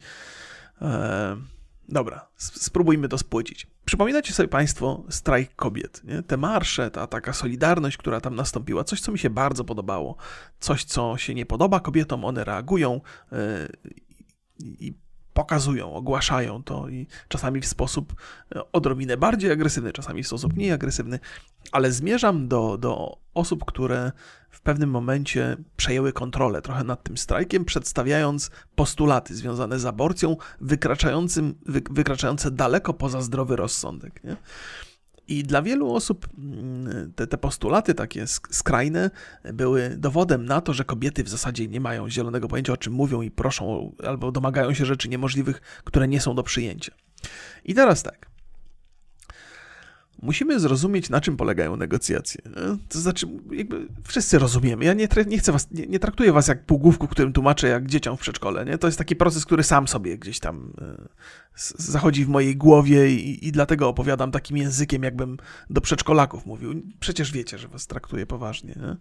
Dobra, spróbujmy to spłycić. Przypominacie sobie Państwo strajk kobiet, nie? te marsze, ta taka solidarność, która tam nastąpiła, coś, co mi się bardzo podobało, coś, co się nie podoba kobietom, one reagują yy, i pokazują, ogłaszają to i czasami w sposób e, odrobinę bardziej agresywny, czasami w sposób mniej agresywny, ale zmierzam do, do osób, które w pewnym momencie przejęły kontrolę trochę nad tym strajkiem, przedstawiając postulaty związane z aborcją, wykraczającym, wy, wykraczające daleko poza zdrowy rozsądek. Nie? I dla wielu osób mm, te, te, postulaty takie skrajne były dowodem na to, że kobiety w zasadzie nie mają zielonego pojęcia, o czym mówią i proszą, albo domagają się rzeczy niemożliwych, które nie są do przyjęcia. I teraz tak. Musimy zrozumieć, na czym polegają negocjacje. To znaczy, jakby wszyscy rozumiemy. Ja nie, nie chcę was, nie, nie, traktuję was jak półgłówku, którym tłumaczę jak dzieciom w przedszkole. Nie? To jest taki proces, który sam sobie gdzieś tam e, zachodzi w mojej głowie i, i dlatego opowiadam takim językiem, jakbym do przedszkolaków mówił. Przecież wiecie, że was traktuję poważnie. Nie?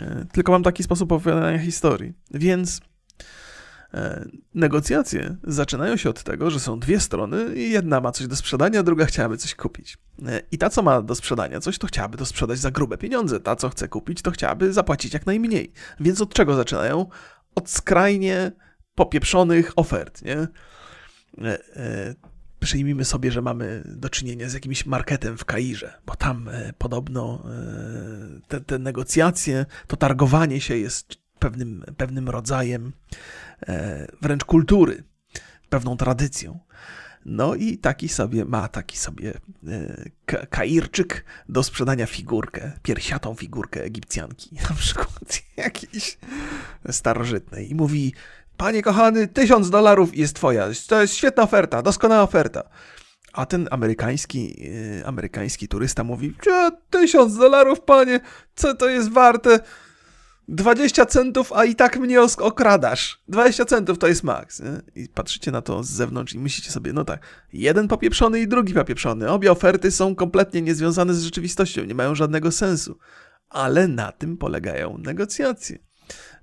E, tylko mam taki sposób opowiadania historii. Więc negocjacje zaczynają się od tego, że są dwie strony i jedna ma coś do sprzedania, druga chciałaby coś kupić. E, I ta, co ma do sprzedania coś, to chciałaby to sprzedać za grube pieniądze. Ta, co chce kupić, to chciałaby zapłacić jak najmniej. Więc od czego zaczynają? Od skrajnie popieprzonych ofert, nie? E, przyjmijmy sobie, że mamy do czynienia z jakimś marketem w Kairze, bo tam podobno te, te negocjacje, to targowanie się jest pewnym, pewnym rodzajem E, wręcz kultury, pewną tradycją. No i taki sobie ma taki sobie e, Kairczyk do sprzedania figurkę, piersiatą figurkę Egipcjanki, na przykład jakiejś starożytnej i mówi, panie kochany, tysiąc dolarów jest twoja, to jest świetna oferta, doskonała oferta. A ten amerykański, e, amerykański turysta mówi, tysiąc dolarów, panie, co to jest warte? 20 centów, a i tak mnie okradasz. 20 centów to jest maks. I patrzycie na to z zewnątrz i myślicie sobie, no tak, jeden popieprzony i drugi popieprzony. Obie oferty są kompletnie niezwiązane z rzeczywistością, nie mają żadnego sensu. Ale na tym polegają negocjacje.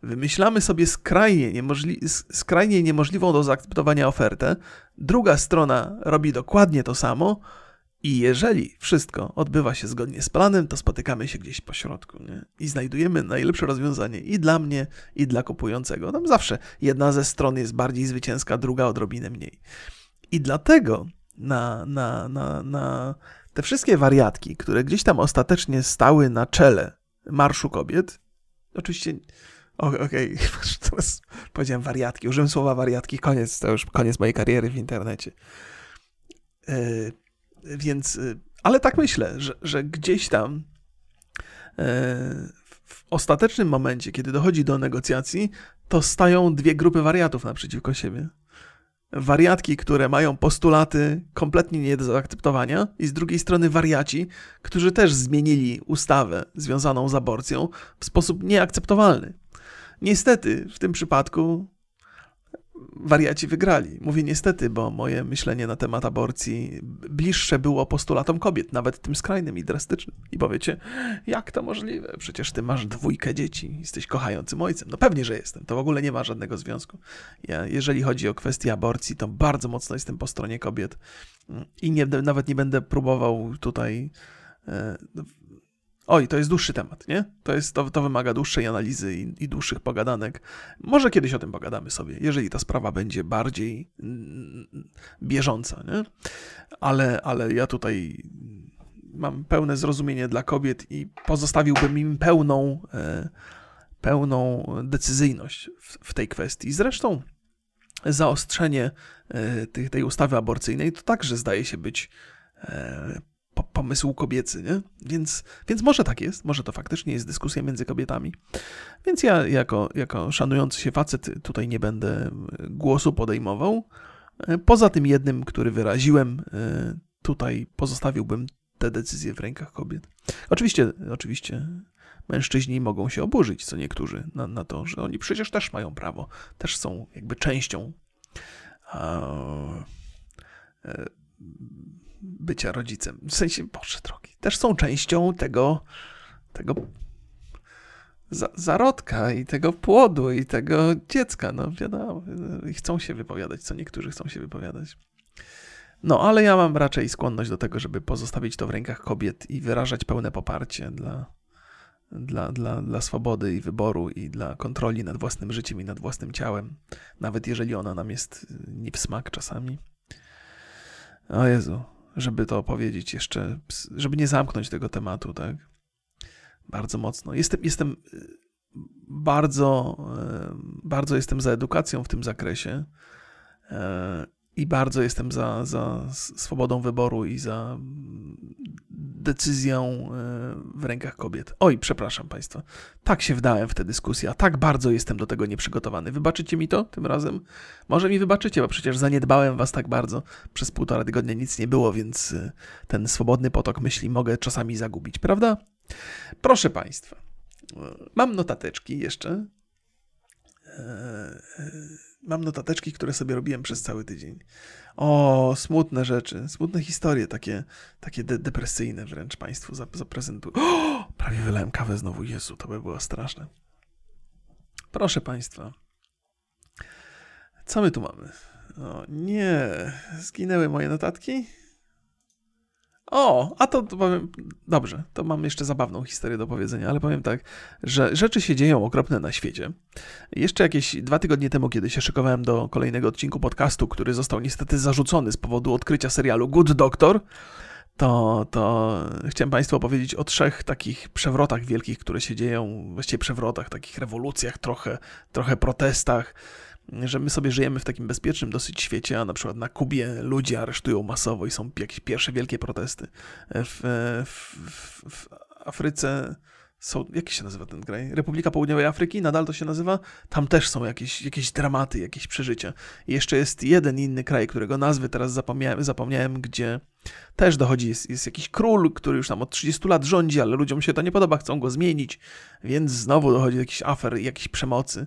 Wymyślamy sobie skrajnie, niemożli skrajnie niemożliwą do zaakceptowania ofertę, druga strona robi dokładnie to samo, i jeżeli wszystko odbywa się zgodnie z planem, to spotykamy się gdzieś po środku nie? i znajdujemy najlepsze rozwiązanie i dla mnie, i dla kupującego. Tam zawsze jedna ze stron jest bardziej zwycięska, druga odrobinę mniej. I dlatego na, na, na, na te wszystkie wariatki, które gdzieś tam ostatecznie stały na czele Marszu Kobiet, oczywiście Okej, okay, teraz powiedziałem wariatki, użyłem słowa wariatki, koniec, to już koniec mojej kariery w internecie. Yy, więc, y, ale tak myślę, że, że gdzieś tam e, w ostatecznym momencie, kiedy dochodzi do negocjacji, to stają dwie grupy wariatów naprzeciwko siebie. Wariatki, które mają postulaty kompletnie nie do zaakceptowania, i z drugiej strony wariaci, którzy też zmienili ustawę związaną z aborcją w sposób nieakceptowalny. Niestety, w tym przypadku wariaci wygrali. Mówię niestety, bo moje myślenie na temat aborcji bliższe było postulatom kobiet, nawet tym skrajnym i drastycznym. I powiecie, jak to możliwe? Przecież ty masz dwójkę dzieci, jesteś kochającym ojcem. No pewnie, że jestem. To w ogóle nie ma żadnego związku. Ja, jeżeli chodzi o kwestię aborcji, to bardzo mocno jestem po stronie kobiet i nie, nawet nie będę próbował tutaj e, Oj, to jest dłuższy temat, nie? To, jest, to, to wymaga dłuższej analizy i, i, dłuższych pogadanek. Może kiedyś o tym pogadamy sobie, jeżeli ta sprawa będzie bardziej mm, bieżąca, nie? Ale, ale ja tutaj mam pełne zrozumienie dla kobiet i pozostawiłbym im pełną, e, pełną decyzyjność w, w tej kwestii. Zresztą zaostrzenie e, tej, tej ustawy aborcyjnej to także zdaje się być e, pomysł kobiecy, nie? Więc, więc może tak jest, może to faktycznie jest dyskusja między kobietami. Więc ja jako, jako szanujący się facet tutaj nie będę głosu podejmował. Poza tym jednym, który wyraziłem, e, tutaj pozostawiłbym te decyzje w rękach kobiet. Oczywiście, oczywiście mężczyźni mogą się oburzyć, co niektórzy, na, na to, że oni przecież też mają prawo, też są jakby częścią bycia rodzicem. W sensie, Boże drogi, też są częścią tego, tego za, zarodka i tego płodu i tego dziecka. No wiadomo, i chcą się wypowiadać, co niektórzy chcą się wypowiadać. No, ale ja mam raczej skłonność do tego, żeby pozostawić to w rękach kobiet i wyrażać pełne poparcie dla, dla, dla, dla swobody i wyboru i dla kontroli nad własnym życiem i nad własnym ciałem, nawet jeżeli ona nam jest nie w smak czasami. O Jezu, żeby to opowiedzieć jeszcze, żeby nie zamknąć tego tematu, tak? Bardzo mocno. Jestem, jestem bardzo, bardzo jestem za edukacją w tym zakresie. I bardzo jestem za, za swobodą wyboru i za decyzją e, w rękach kobiet. Oj, przepraszam Państwa. Tak się wdałem w tę dyskusję, a tak bardzo jestem do tego nieprzygotowany. Wybaczycie mi to tym razem? Może mi wybaczycie, bo przecież zaniedbałem Was tak bardzo. Przez półtora tygodnia nic nie było, więc e, ten swobodny potok myśli mogę czasami zagubić, prawda? Proszę Państwa, e, mam notateczki jeszcze. Mam notateczki, które sobie robiłem przez cały tydzień. O, smutne rzeczy, smutne historie, takie, takie de depresyjne wręcz Państwu zaprezentuję. O, prawie wylałem kawę znowu. Jezu, to by było straszne. Proszę Państwa. Co my tu mamy? O, nie, zginęły moje notatki. O, a to, to powiem, dobrze, to mam jeszcze zabawną historię do powiedzenia, ale powiem tak, że rzeczy się dzieją okropne na świecie. Jeszcze jakieś dwa tygodnie temu, kiedy się szykowałem do kolejnego odcinku podcastu, który został niestety zarzucony z powodu odkrycia serialu Good Doctor, to, to chciałem Państwu opowiedzieć o trzech takich przewrotach wielkich, które się dzieją, właściwie przewrotach, takich rewolucjach, trochę, trochę protestach, że my sobie żyjemy w takim bezpiecznym dosyć świecie, a na przykład na Kubie ludzie aresztują masowo i są jakieś pierwsze wielkie protesty. W, w, w Afryce są, jak się nazywa ten kraj? Republika Południowej Afryki, nadal to się nazywa? Tam też są jakieś, jakieś dramaty, jakieś przeżycia. I jeszcze jest jeden inny kraj, którego nazwy teraz zapomniałem, zapomniałem gdzie też dochodzi, jest, jest jakiś król, który już tam od 30 lat rządzi, ale ludziom się to nie podoba, chcą go zmienić, więc znowu dochodzi do jakichś afer, jakiejś przemocy.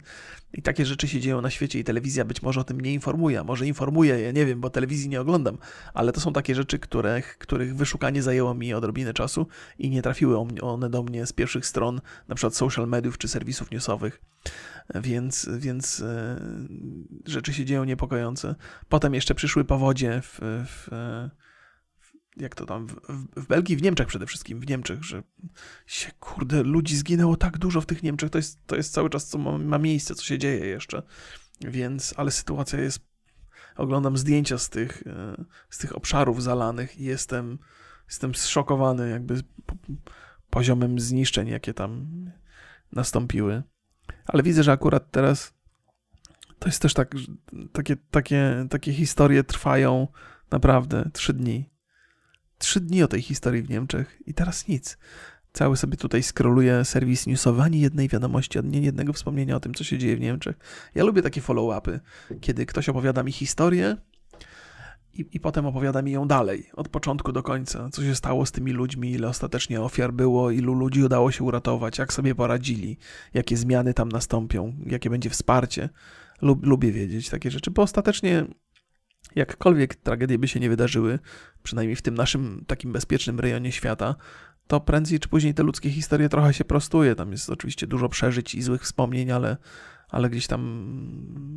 I takie rzeczy się dzieją na świecie i telewizja być może o tym nie informuje, może informuje, ja nie wiem, bo telewizji nie oglądam, ale to są takie rzeczy, których, których wyszukanie zajęło mi odrobinę czasu i nie trafiły one do mnie z pierwszych stron, na przykład social mediów czy serwisów newsowych. Więc, więc e, rzeczy się dzieją niepokojące. Potem jeszcze przyszły powodzie w, w jak to tam, w, w, Belgii, w Niemczech przede wszystkim, w Niemczech, że się, kurde, ludzi zginęło tak dużo w tych Niemczech, to jest, to jest cały czas, co ma, ma miejsce, co się dzieje jeszcze, więc, ale sytuacja jest, oglądam zdjęcia z tych, e, z tych obszarów zalanych i jestem, jestem zszokowany jakby poziomem zniszczeń, jakie tam nastąpiły, ale widzę, że akurat teraz to jest też tak, takie, takie, takie historie trwają naprawdę trzy dni trzy dni o tej historii w Niemczech i teraz nic. Cały sobie tutaj skroluję serwis newsowy, ani jednej wiadomości, ani jednego wspomnienia o tym, co się dzieje w Niemczech. Ja lubię takie follow-upy, kiedy ktoś opowiada mi historię i, i potem opowiada mi ją dalej, od początku do końca. Co się stało z tymi ludźmi, ile ostatecznie ofiar było, ilu ludzi udało się uratować, jak sobie poradzili, jakie zmiany tam nastąpią, jakie będzie wsparcie. Lub, lubię wiedzieć takie rzeczy, bo ostatecznie jakkolwiek tragedie by się nie wydarzyły, przynajmniej w tym naszym takim bezpiecznym rejonie świata, to prędzej czy później te ludzkie historie trochę się prostuje. Tam jest oczywiście dużo przeżyć i złych wspomnień, ale, ale gdzieś tam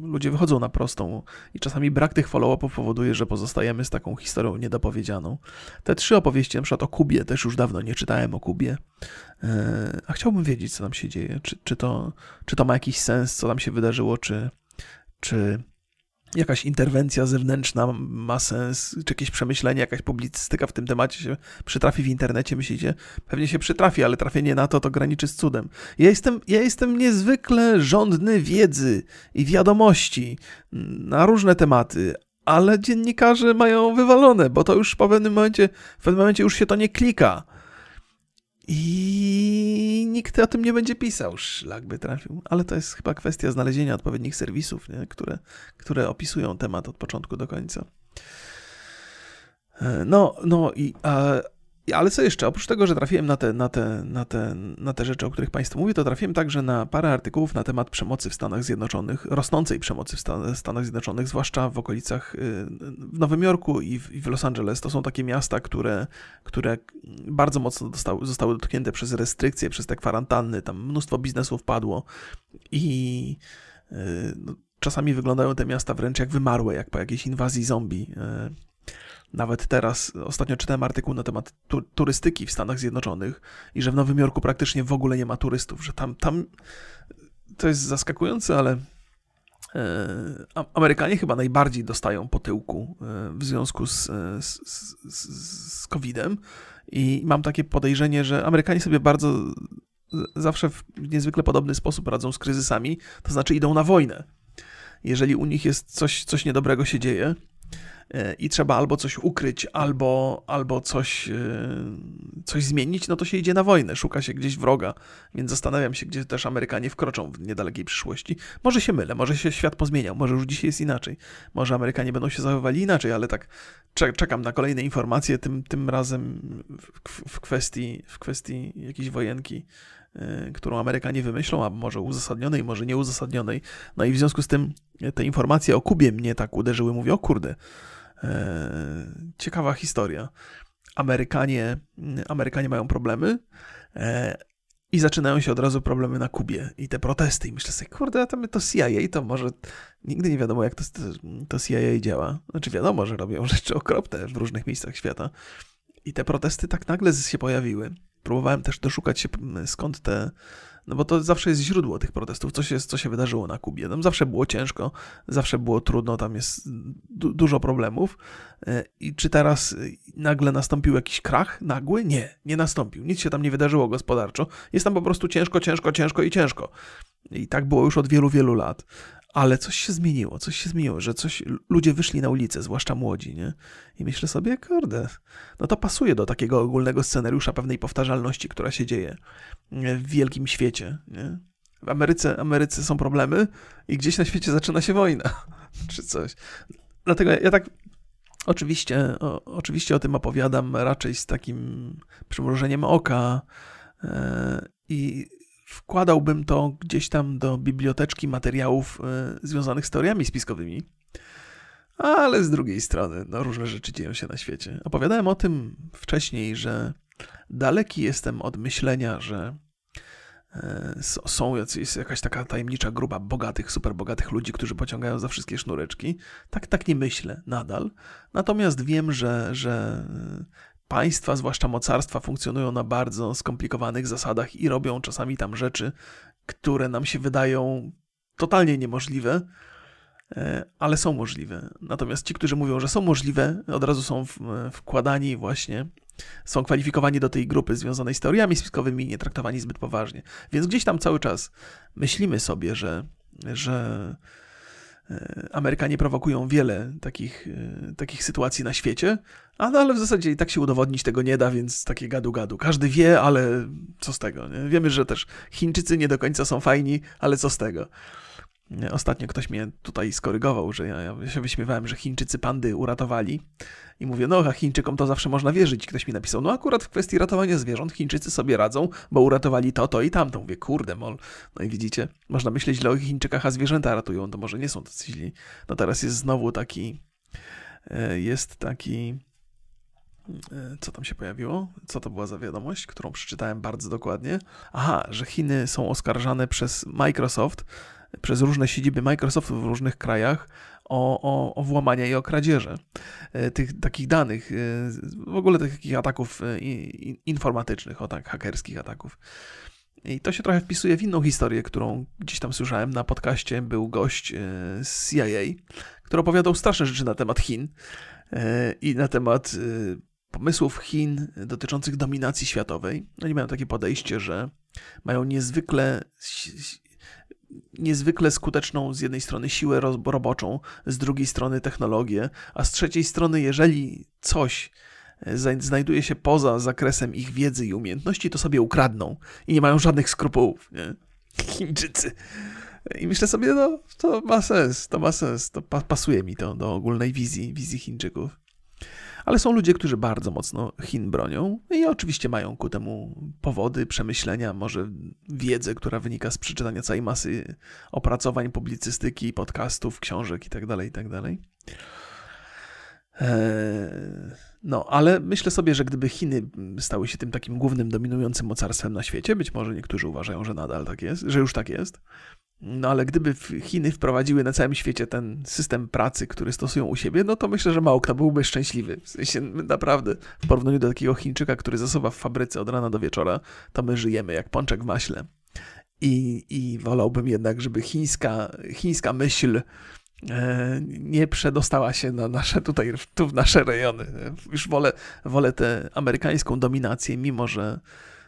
ludzie wychodzą na prostą i czasami brak tych follow-upów powoduje, że pozostajemy z taką historią niedopowiedzianą. Te trzy opowieści, na przykład o Kubie, też już dawno nie czytałem o Kubie, e, a chciałbym wiedzieć, co tam się dzieje. Czy, czy, to, czy to ma jakiś sens, co tam się wydarzyło, czy, czy jakaś interwencja zewnętrzna ma sens, czy jakieś przemyślenie, jakaś publicystyka w tym temacie się przytrafi w internecie, myślicie? Pewnie się przytrafi, ale trafienie na to to graniczy z cudem. Ja jestem, ja jestem niezwykle żądny wiedzy i wiadomości na różne tematy, ale dziennikarze mają wywalone, bo to już w pewnym momencie, w pewnym momencie już się to nie klika. I nikt o tym nie będzie pisał, szlak by trafił. Ale to jest chyba kwestia znalezienia odpowiednich serwisów, nie? Które, które opisują temat od początku do końca. E, no, no i a, ale co jeszcze? Oprócz tego, że trafiłem na te, na, te, na, te, na te rzeczy, o których Państwu mówię, to trafiłem także na parę artykułów na temat przemocy w Stanach Zjednoczonych, rosnącej przemocy w Stanach Zjednoczonych, zwłaszcza w okolicach y, w Nowym Jorku i w, i w Los Angeles. To są takie miasta, które, które bardzo mocno dostały, zostały dotknięte przez restrykcje, przez te kwarantanny. Tam mnóstwo biznesów padło i y, no, czasami wyglądają te miasta wręcz jak wymarłe, jak po jakiejś inwazji zombie. Nawet teraz, ostatnio czytałem artykuł na temat tu turystyki w Stanach Zjednoczonych i że w Nowym Jorku praktycznie w ogóle nie ma turystów, że tam, tam to jest zaskakujące, ale e, Amerykanie chyba najbardziej dostają po tyłku e, w związku z, z, z, z COVID-em i mam takie podejrzenie, że Amerykanie sobie bardzo zawsze w niezwykle podobny sposób radzą z kryzysami, to znaczy idą na wojnę. Jeżeli u nich jest coś, coś niedobrego się dzieje, e, i trzeba albo coś ukryć, albo, albo coś, e, coś zmienić, no to się idzie na wojnę, szuka się gdzieś wroga, więc zastanawiam się, gdzie też Amerykanie wkroczą w niedalekiej przyszłości. Może się mylę, może się świat pozmieniał, może już dzisiaj jest inaczej, może Amerykanie będą się zachowywali inaczej, ale tak czekam na kolejne informacje, tym, tym razem w, w, kwestii, w kwestii jakiejś wojenki Y, którą Amerykanie wymyślą, a może uzasadnionej, może nieuzasadnionej. No i w związku z tym te informacje o Kubie mnie tak uderzyły. Mówię, o kurde, ciekawa historia. Amerykanie, Amerykanie mają problemy y, i zaczynają się od razu problemy na Kubie i te protesty. I myślę sobie, kurde, to, to CIA, to może nigdy nie wiadomo, jak to, to CIA działa. Znaczy wiadomo, że robią rzeczy okropne w różnych miejscach świata. I te protesty tak nagle się pojawiły próbowałem też doszukać się skąd te, no bo to zawsze jest źródło tych protestów, co się, co się wydarzyło na Kubie. Tam zawsze było ciężko, zawsze było trudno, tam jest du dużo problemów. E, I czy teraz nagle nastąpił jakiś krach nagły? Nie, nie nastąpił. Nic się tam nie wydarzyło gospodarczo. Jest tam po prostu ciężko, ciężko, ciężko i ciężko. I tak było już od wielu, wielu lat ale coś się zmieniło, coś się zmieniło, że coś, ludzie wyszli na ulicę, zwłaszcza młodzi, nie? I myślę sobie, kurde, no to pasuje do takiego ogólnego scenariusza pewnej powtarzalności, która się dzieje w wielkim świecie, nie? W Ameryce, Ameryce są problemy i gdzieś na świecie zaczyna się wojna, czy coś. Dlatego ja tak oczywiście, o, oczywiście o tym opowiadam raczej z takim przymrużeniem oka yy, i wkładałbym to gdzieś tam do biblioteczki materiałów y, związanych z teoriami spiskowymi. Ale z drugiej strony, no różne rzeczy dzieją się na świecie. Opowiadałem o tym wcześniej, że daleki jestem od myślenia, że y, są jest jakaś taka tajemnicza grupa bogatych, super bogatych ludzi, którzy pociągają za wszystkie sznureczki. Tak, tak nie myślę nadal. Natomiast wiem, że, że państwa, zwłaszcza mocarstwa, funkcjonują na bardzo skomplikowanych zasadach i robią czasami tam rzeczy, które nam się wydają totalnie niemożliwe, e, ale są możliwe. Natomiast ci, którzy mówią, że są możliwe, od razu są wkładani właśnie, są kwalifikowani do tej grupy związanej z teoriami spiskowymi nie traktowani zbyt poważnie. Więc gdzieś tam cały czas myślimy sobie, że, że E, Amerykanie prowokują wiele takich, e, takich sytuacji na świecie, ale w zasadzie i tak się udowodnić tego nie da, więc takie gadu-gadu. Każdy wie, ale co z tego? Nie? Wiemy, że też Chińczycy nie do końca są fajni, ale co z tego? Ostatnio ktoś mnie tutaj skorygował, że ja, ja się wyśmiewałem, że Chińczycy pandy uratowali i mówię, no a Chińczykom to zawsze można wierzyć. Ktoś mi napisał, no akurat w kwestii ratowania zwierząt Chińczycy sobie radzą, bo uratowali to, to i tamto. Mówię, kurde mol. No i widzicie, można myśleć źle o Chińczykach, a zwierzęta ratują, to może nie są tacy źli. No teraz jest znowu taki, e, jest taki, e, co tam się pojawiło? Co to była za wiadomość, którą przeczytałem bardzo dokładnie? Aha, że Chiny są oskarżane przez Microsoft, przez różne siedziby Microsoftu w różnych krajach o, o, o włamania i o kradzieże e, tych takich danych, e, w ogóle takich ataków e, informatycznych, o tak, hakerskich ataków. I to się trochę wpisuje w inną historię, którą gdzieś tam słyszałem na podcaście. Był gość z CIA, który opowiadał straszne rzeczy na temat Chin i na temat pomysłów Chin dotyczących dominacji światowej. Oni mają takie podejście, że mają niezwykle niezwykle skuteczną z jednej strony siłę roboczą, z drugiej strony technologię, a z trzeciej strony, jeżeli coś e, znajduje się poza zakresem ich wiedzy i umiejętności, to sobie ukradną i nie mają żadnych skrupułów. Nie? Chińczycy. I myślę sobie, no to ma sens, to ma sens, to pa pasuje mi to do ogólnej wizji, wizji Chińczyków. Ale są ludzie, którzy bardzo mocno Chin bronią i oczywiście mają ku temu powody, przemyślenia, może wiedzę, która wynika z przeczytania całej masy opracowań, publicystyki, podcastów, książek itd. Tak itd. Tak eee, no, ale myślę sobie, że gdyby Chiny stały się tym takim głównym dominującym mocarstwem na świecie, być może niektórzy uważają, że nadal tak jest, że już tak jest, no ale gdyby Chiny wprowadziły na całym świecie ten system pracy, który stosują u siebie, no to myślę, że mało kto byłby szczęśliwy. W sensie naprawdę, w porównaniu do takiego Chińczyka, który zasuwa w fabryce od rana do wieczora, to my żyjemy jak pączek w maśle. I, i wolałbym jednak, żeby chińska, chińska myśl e, nie przedostała się na nasze tutaj, tu w nasze rejony. Już wolę, wolę tę amerykańską dominację, mimo że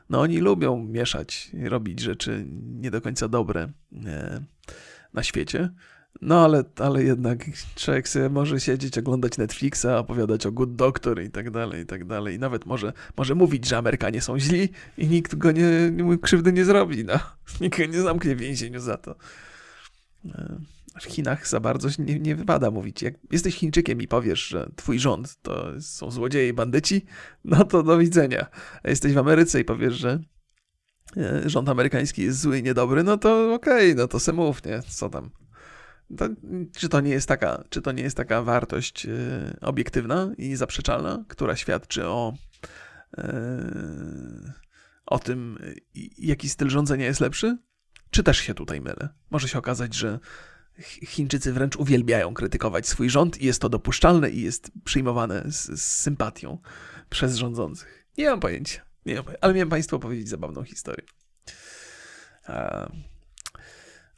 no oni lubią mieszać, robić rzeczy nie do końca dobre e, na świecie. No ale, ale jednak człowiek sobie może siedzieć, oglądać Netflixa, opowiadać o Good Doctor i tak dalej, i tak dalej. I nawet może, może mówić, że Amerykanie są źli i nikt go nie, krzywdy nie zrobi. No. Nikt go nie zamknie w więzieniu za to. E, w Chinach za bardzo nie, nie wypada mówić. Jak jesteś Chińczykiem i powiesz, że twój rząd to są złodzieje i bandyci, no to do widzenia. A jesteś w Ameryce i powiesz, że e, rząd amerykański jest zły i niedobry, no to okej, okay, no to se mów, nie? Co tam? To, czy, to nie jest taka, czy to nie jest taka wartość y, obiektywna i zaprzeczalna, która świadczy o, y, o tym, jaki styl rządzenia jest lepszy? Czy też się tutaj mylę? Może się okazać, że Chińczycy wręcz uwielbiają krytykować swój rząd i jest to dopuszczalne i jest przyjmowane z, z sympatią przez rządzących. Nie mam pojęcia, nie mam ale miałem Państwu opowiedzieć zabawną historię.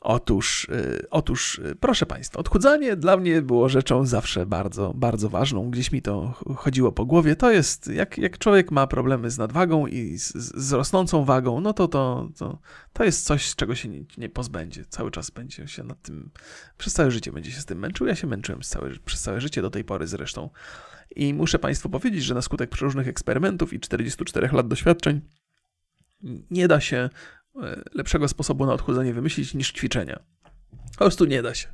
Otóż, y, otóż, y, proszę Państwa, odchudzanie dla mnie było rzeczą zawsze bardzo, bardzo ważną. Gdzieś mi to chodziło po głowie. To jest, jak, jak człowiek ma problemy z nadwagą i z, z rosnącą wagą, no to, to, to, to jest coś, z czego się nie, nie pozbędzie. Cały czas będzie się nad tym, przez całe życie będzie się z tym męczył. Ja się męczyłem całe, przez całe życie, do tej pory zresztą. I muszę Państwu powiedzieć, że na skutek przeróżnych eksperymentów i 44 lat doświadczeń nie da się E, lepszego sposobu na odchudzanie wymyślić niż ćwiczenia. Po prostu nie da się.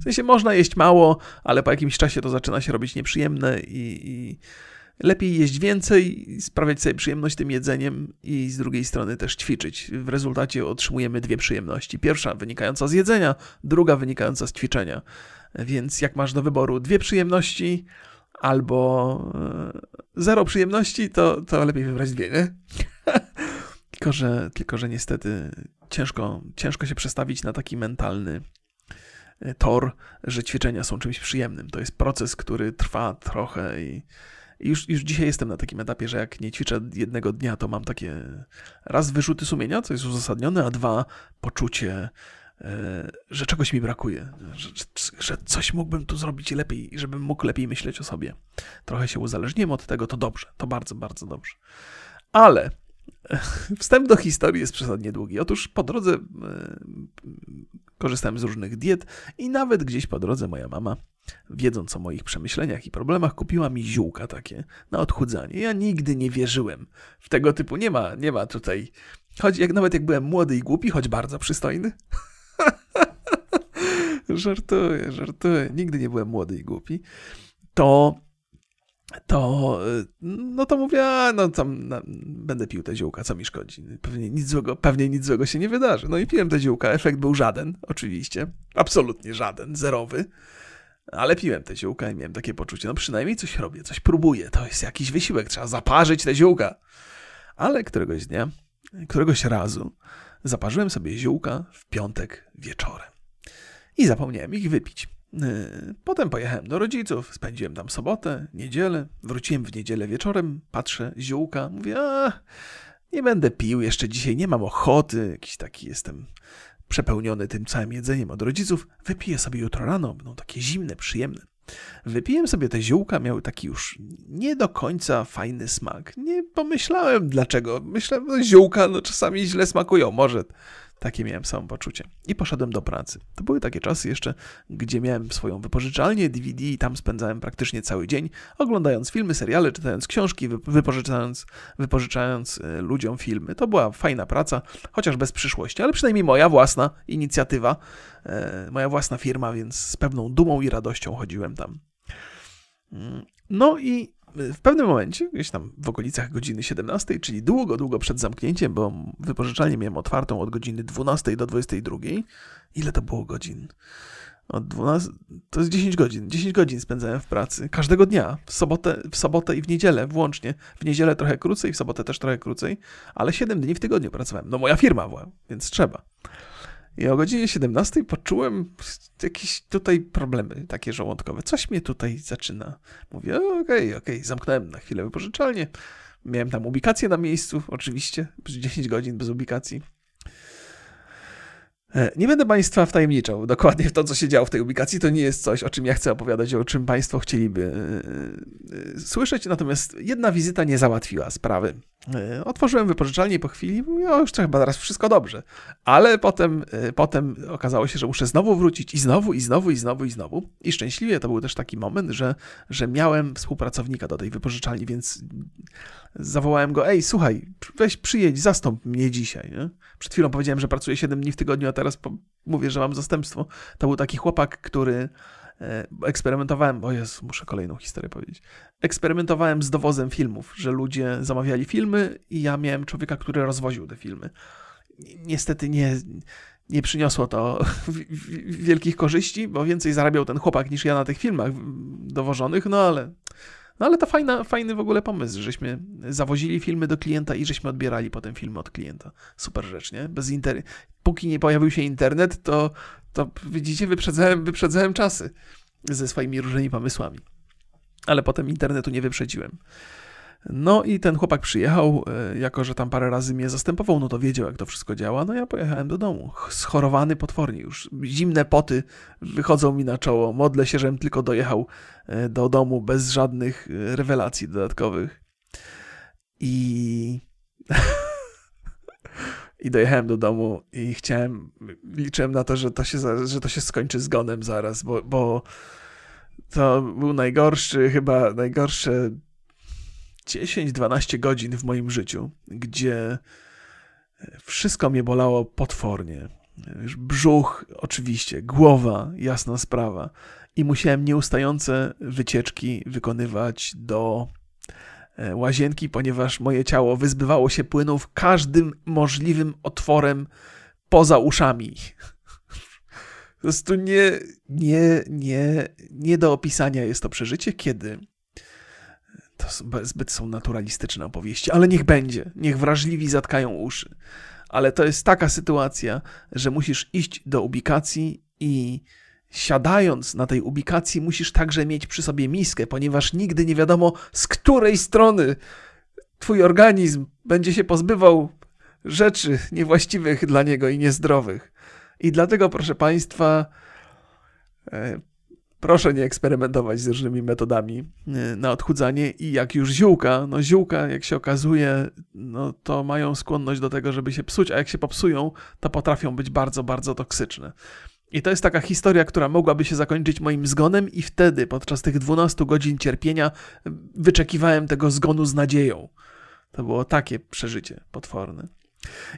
W sensie można jeść mało, ale po jakimś czasie to zaczyna się robić nieprzyjemne i, i lepiej jeść więcej, sprawiać sobie przyjemność tym jedzeniem i z drugiej strony też ćwiczyć. W rezultacie otrzymujemy dwie przyjemności. Pierwsza wynikająca z jedzenia, druga wynikająca z ćwiczenia. Więc jak masz do wyboru dwie przyjemności albo e, zero przyjemności, to, to lepiej wybrać dwie, nie? Tylko, że, tylko, że niestety ciężko, ciężko się przestawić na taki mentalny e, tor, że ćwiczenia są czymś przyjemnym. To jest proces, który trwa trochę i, i już, już dzisiaj jestem na takim etapie, że jak nie ćwiczę jednego dnia, to mam takie raz wyrzuty sumienia, co jest uzasadnione, a dwa poczucie, e, że czegoś mi brakuje, że, że coś mógłbym tu zrobić lepiej, żebym mógł lepiej myśleć o sobie. Trochę się uzależniłem od tego, to dobrze, to bardzo, bardzo dobrze. Ale Wstęp do historii jest przesadnie długi. Otóż po drodze e, korzystałem z różnych diet i nawet gdzieś po drodze moja mama, wiedząc o moich przemyśleniach i problemach, kupiła mi ziółka takie na odchudzanie. Ja nigdy nie wierzyłem w tego typu. Nie ma, nie ma tutaj. Choć jak nawet jak byłem młody i głupi, choć bardzo przystojny. żartuję, żartuję. Nigdy nie byłem młody i głupi. To to, no to mówię, a, no tam będę pił te ziółka, co mi szkodzi. Pewnie nic, złego, pewnie nic złego się nie wydarzy. No i piłem te ziółka, efekt był żaden, oczywiście. Absolutnie żaden, zerowy. Ale piłem te ziółka i miałem takie poczucie, no przynajmniej coś robię, coś próbuję. To jest jakiś wysiłek, trzeba zaparzyć te ziółka. Ale któregoś dnia, któregoś razu zaparzyłem sobie ziółka w piątek wieczorem. I zapomniałem ich wypić. Yy, potem pojechałem do rodziców, spędziłem tam sobotę, niedzielę, wróciłem w niedzielę wieczorem, patrzę, ziółka, mówię, nie będę pił jeszcze dzisiaj, nie mam ochoty, jakiś taki jestem przepełniony tym całym jedzeniem od rodziców, wypiję sobie jutro rano, będą takie zimne, przyjemne. Wypiłem sobie te ziółka, miały taki już nie do końca fajny smak. Nie pomyślałem dlaczego. Myślałem, że ziółka no, czasami źle smakują, może takie miałem samopoczucie. I poszedłem do pracy. To były takie czasy jeszcze, gdzie miałem swoją wypożyczalnię DVD i tam spędzałem praktycznie cały dzień, oglądając filmy, seriale, czytając książki, wypożyczając, wypożyczając e, ludziom filmy. To była fajna praca, chociaż bez przyszłości, ale przynajmniej moja własna inicjatywa, e, moja własna firma, więc z pewną dumą i radością chodziłem tam. Mm, no i w pewnym momencie, gdzieś tam w okolicach godziny 17, czyli długo, długo przed zamknięciem, bo wypożyczalnię miałem otwartą od godziny 12 do 22. Ile to było godzin? Od 12, to jest 10 godzin. 10 godzin spędzałem w pracy. Każdego dnia. W sobotę, w sobotę i w niedzielę włącznie. W niedzielę trochę krócej, w sobotę też trochę krócej, ale 7 dni w tygodniu pracowałem. No moja firma była, więc trzeba. I o godzinie 17 poczułem jakieś tutaj problemy takie żołądkowe. Coś mnie tutaj zaczyna. Mówię, okej, okej, okay. zamknąłem na chwilę wypożyczalnię. Miałem tam ubikację na miejscu, oczywiście, 10 godzin bez ubikacji. E, nie będę Państwa wtajemniczał dokładnie w to, co się działo w tej ubikacji. To nie jest coś, o czym ja chcę opowiadać, o czym Państwo chcieliby e, e, słyszeć. Natomiast jedna wizyta nie załatwiła sprawy. Otworzyłem wypożyczalnię po chwili, mówię, o, już chyba teraz wszystko dobrze. Ale potem, potem okazało się, że muszę znowu wrócić i znowu, i znowu, i znowu, i znowu. I szczęśliwie to był też taki moment, że, że miałem współpracownika do tej wypożyczalni, więc zawołałem go, ej, słuchaj, weź przyjedź, zastąp mnie dzisiaj. Nie? Przed chwilą powiedziałem, że pracuję 7 dni w tygodniu, a teraz mówię, że mam zastępstwo. To był taki chłopak, który E, eksperymentowałem, o Jezu, muszę kolejną historię powiedzieć. Eksperymentowałem z dowozem filmów, że ludzie zamawiali filmy i ja miałem człowieka, który rozwoził te filmy. Niestety nie, nie przyniosło to wielkich korzyści, bo więcej zarabiał ten chłopak niż ja na tych filmach dowożonych, no ale, no ale to fajna, fajny w ogóle pomysł, żeśmy zawozili filmy do klienta i żeśmy odbierali potem filmy od klienta. Super rzecz, nie? Bez inter... Póki nie pojawił się internet, to, to widzicie, wyprzedzałem, wyprzedzałem czasy ze swoimi różnymi pomysłami. Ale potem internetu nie wyprzedziłem. No i ten chłopak przyjechał, e, jako że tam parę razy mnie zastępował, no to wiedział, jak to wszystko działa. No ja pojechałem do domu, schorowany potwornie już. Zimne poty wychodzą mi na czoło. Modlę się, żebym tylko dojechał e, do domu bez żadnych e, rewelacji dodatkowych. I... I dojechałem do domu i chciałem, liczyłem na to, że to się, że to się skończy zgonem zaraz, bo, bo to był najgorszy, chyba najgorsze 10-12 godzin w moim życiu, gdzie wszystko mnie bolało potwornie. Brzuch, oczywiście, głowa, jasna sprawa. I musiałem nieustające wycieczki wykonywać do E, łazienki, ponieważ moje ciało wyzbywało się płynów każdym możliwym otworem poza uszami. Po prostu nie, nie, nie, nie do opisania jest to przeżycie, kiedy to zbyt są naturalistyczne opowieści, ale niech będzie, niech wrażliwi zatkają uszy. Ale to jest taka sytuacja, że musisz iść do ubikacji i siadając na tej ubikacji, musisz także mieć przy sobie miskę, ponieważ nigdy nie wiadomo, z której strony twój organizm będzie się pozbywał rzeczy niewłaściwych dla niego i niezdrowych. I dlatego, proszę Państwa, e, proszę nie eksperymentować z różnymi metodami e, na odchudzanie i jak już ziółka, no ziółka, jak się okazuje, no to mają skłonność do tego, żeby się psuć, a jak się popsują, to potrafią być bardzo, bardzo toksyczne. I to jest taka historia, która mogłaby się zakończyć moim zgonem, i wtedy, podczas tych 12 godzin cierpienia, wyczekiwałem tego zgonu z nadzieją. To było takie przeżycie potworne.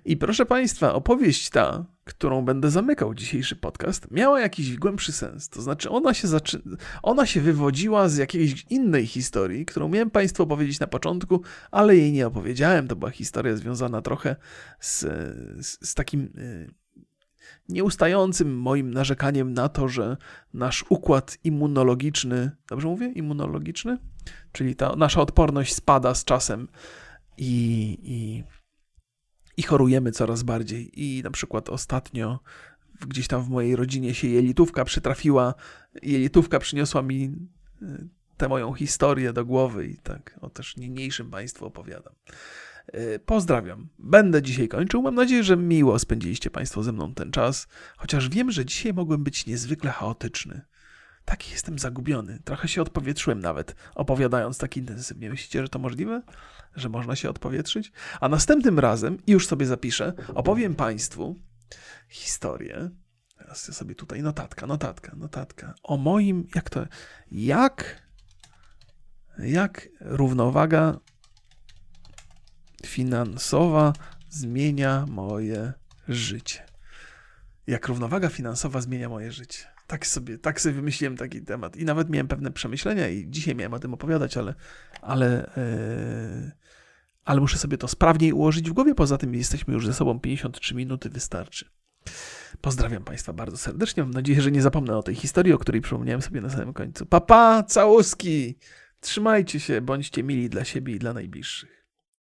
I proszę Państwa, opowieść ta, którą będę zamykał dzisiejszy podcast, miała jakiś głębszy sens. To znaczy, ona się, zaczy... ona się wywodziła z jakiejś innej historii, którą miałem Państwu opowiedzieć na początku, ale jej nie opowiedziałem. To była historia związana trochę z, z, z takim y, nieustającym moim narzekaniem na to, że nasz układ immunologiczny, dobrze mówię? Immunologiczny? Czyli ta nasza odporność spada z czasem i, i, i chorujemy coraz bardziej. I na przykład ostatnio gdzieś tam w mojej rodzinie się jelitówka przytrafiła, jelitówka przyniosła mi y, tę moją historię do głowy i tak o też niniejszym Państwu opowiadam. E, pozdrawiam. Będę dzisiaj kończył. Mam nadzieję, że miło spędziliście Państwo ze mną ten czas, chociaż wiem, że dzisiaj mogłem być niezwykle chaotyczny. Taki jestem zagubiony. Trochę się odpowietrzyłem nawet, opowiadając tak intensywnie. Myślicie, że to możliwe? Że można się odpowietrzyć? A następnym razem, i już sobie zapiszę, opowiem Państwu historię. Teraz ja sobie tutaj notatka, notatka, notatka. O moim, jak to, jak, jak równowaga finansowa zmienia moje życie. Jak równowaga finansowa zmienia moje życie. Tak sobie, tak sobie wymyśliłem taki temat. I nawet miałem pewne przemyślenia i dzisiaj miałem o tym opowiadać, ale, ale, yy, ale muszę sobie to sprawniej ułożyć w głowie. Poza tym jesteśmy już ze sobą 53 minuty, wystarczy. Pozdrawiam Państwa bardzo serdecznie. Mam nadzieję, że nie zapomnę o tej historii, o której przypomniałem sobie na samym końcu. Papa, całuski! Trzymajcie się, bądźcie mili dla siebie i dla najbliższych.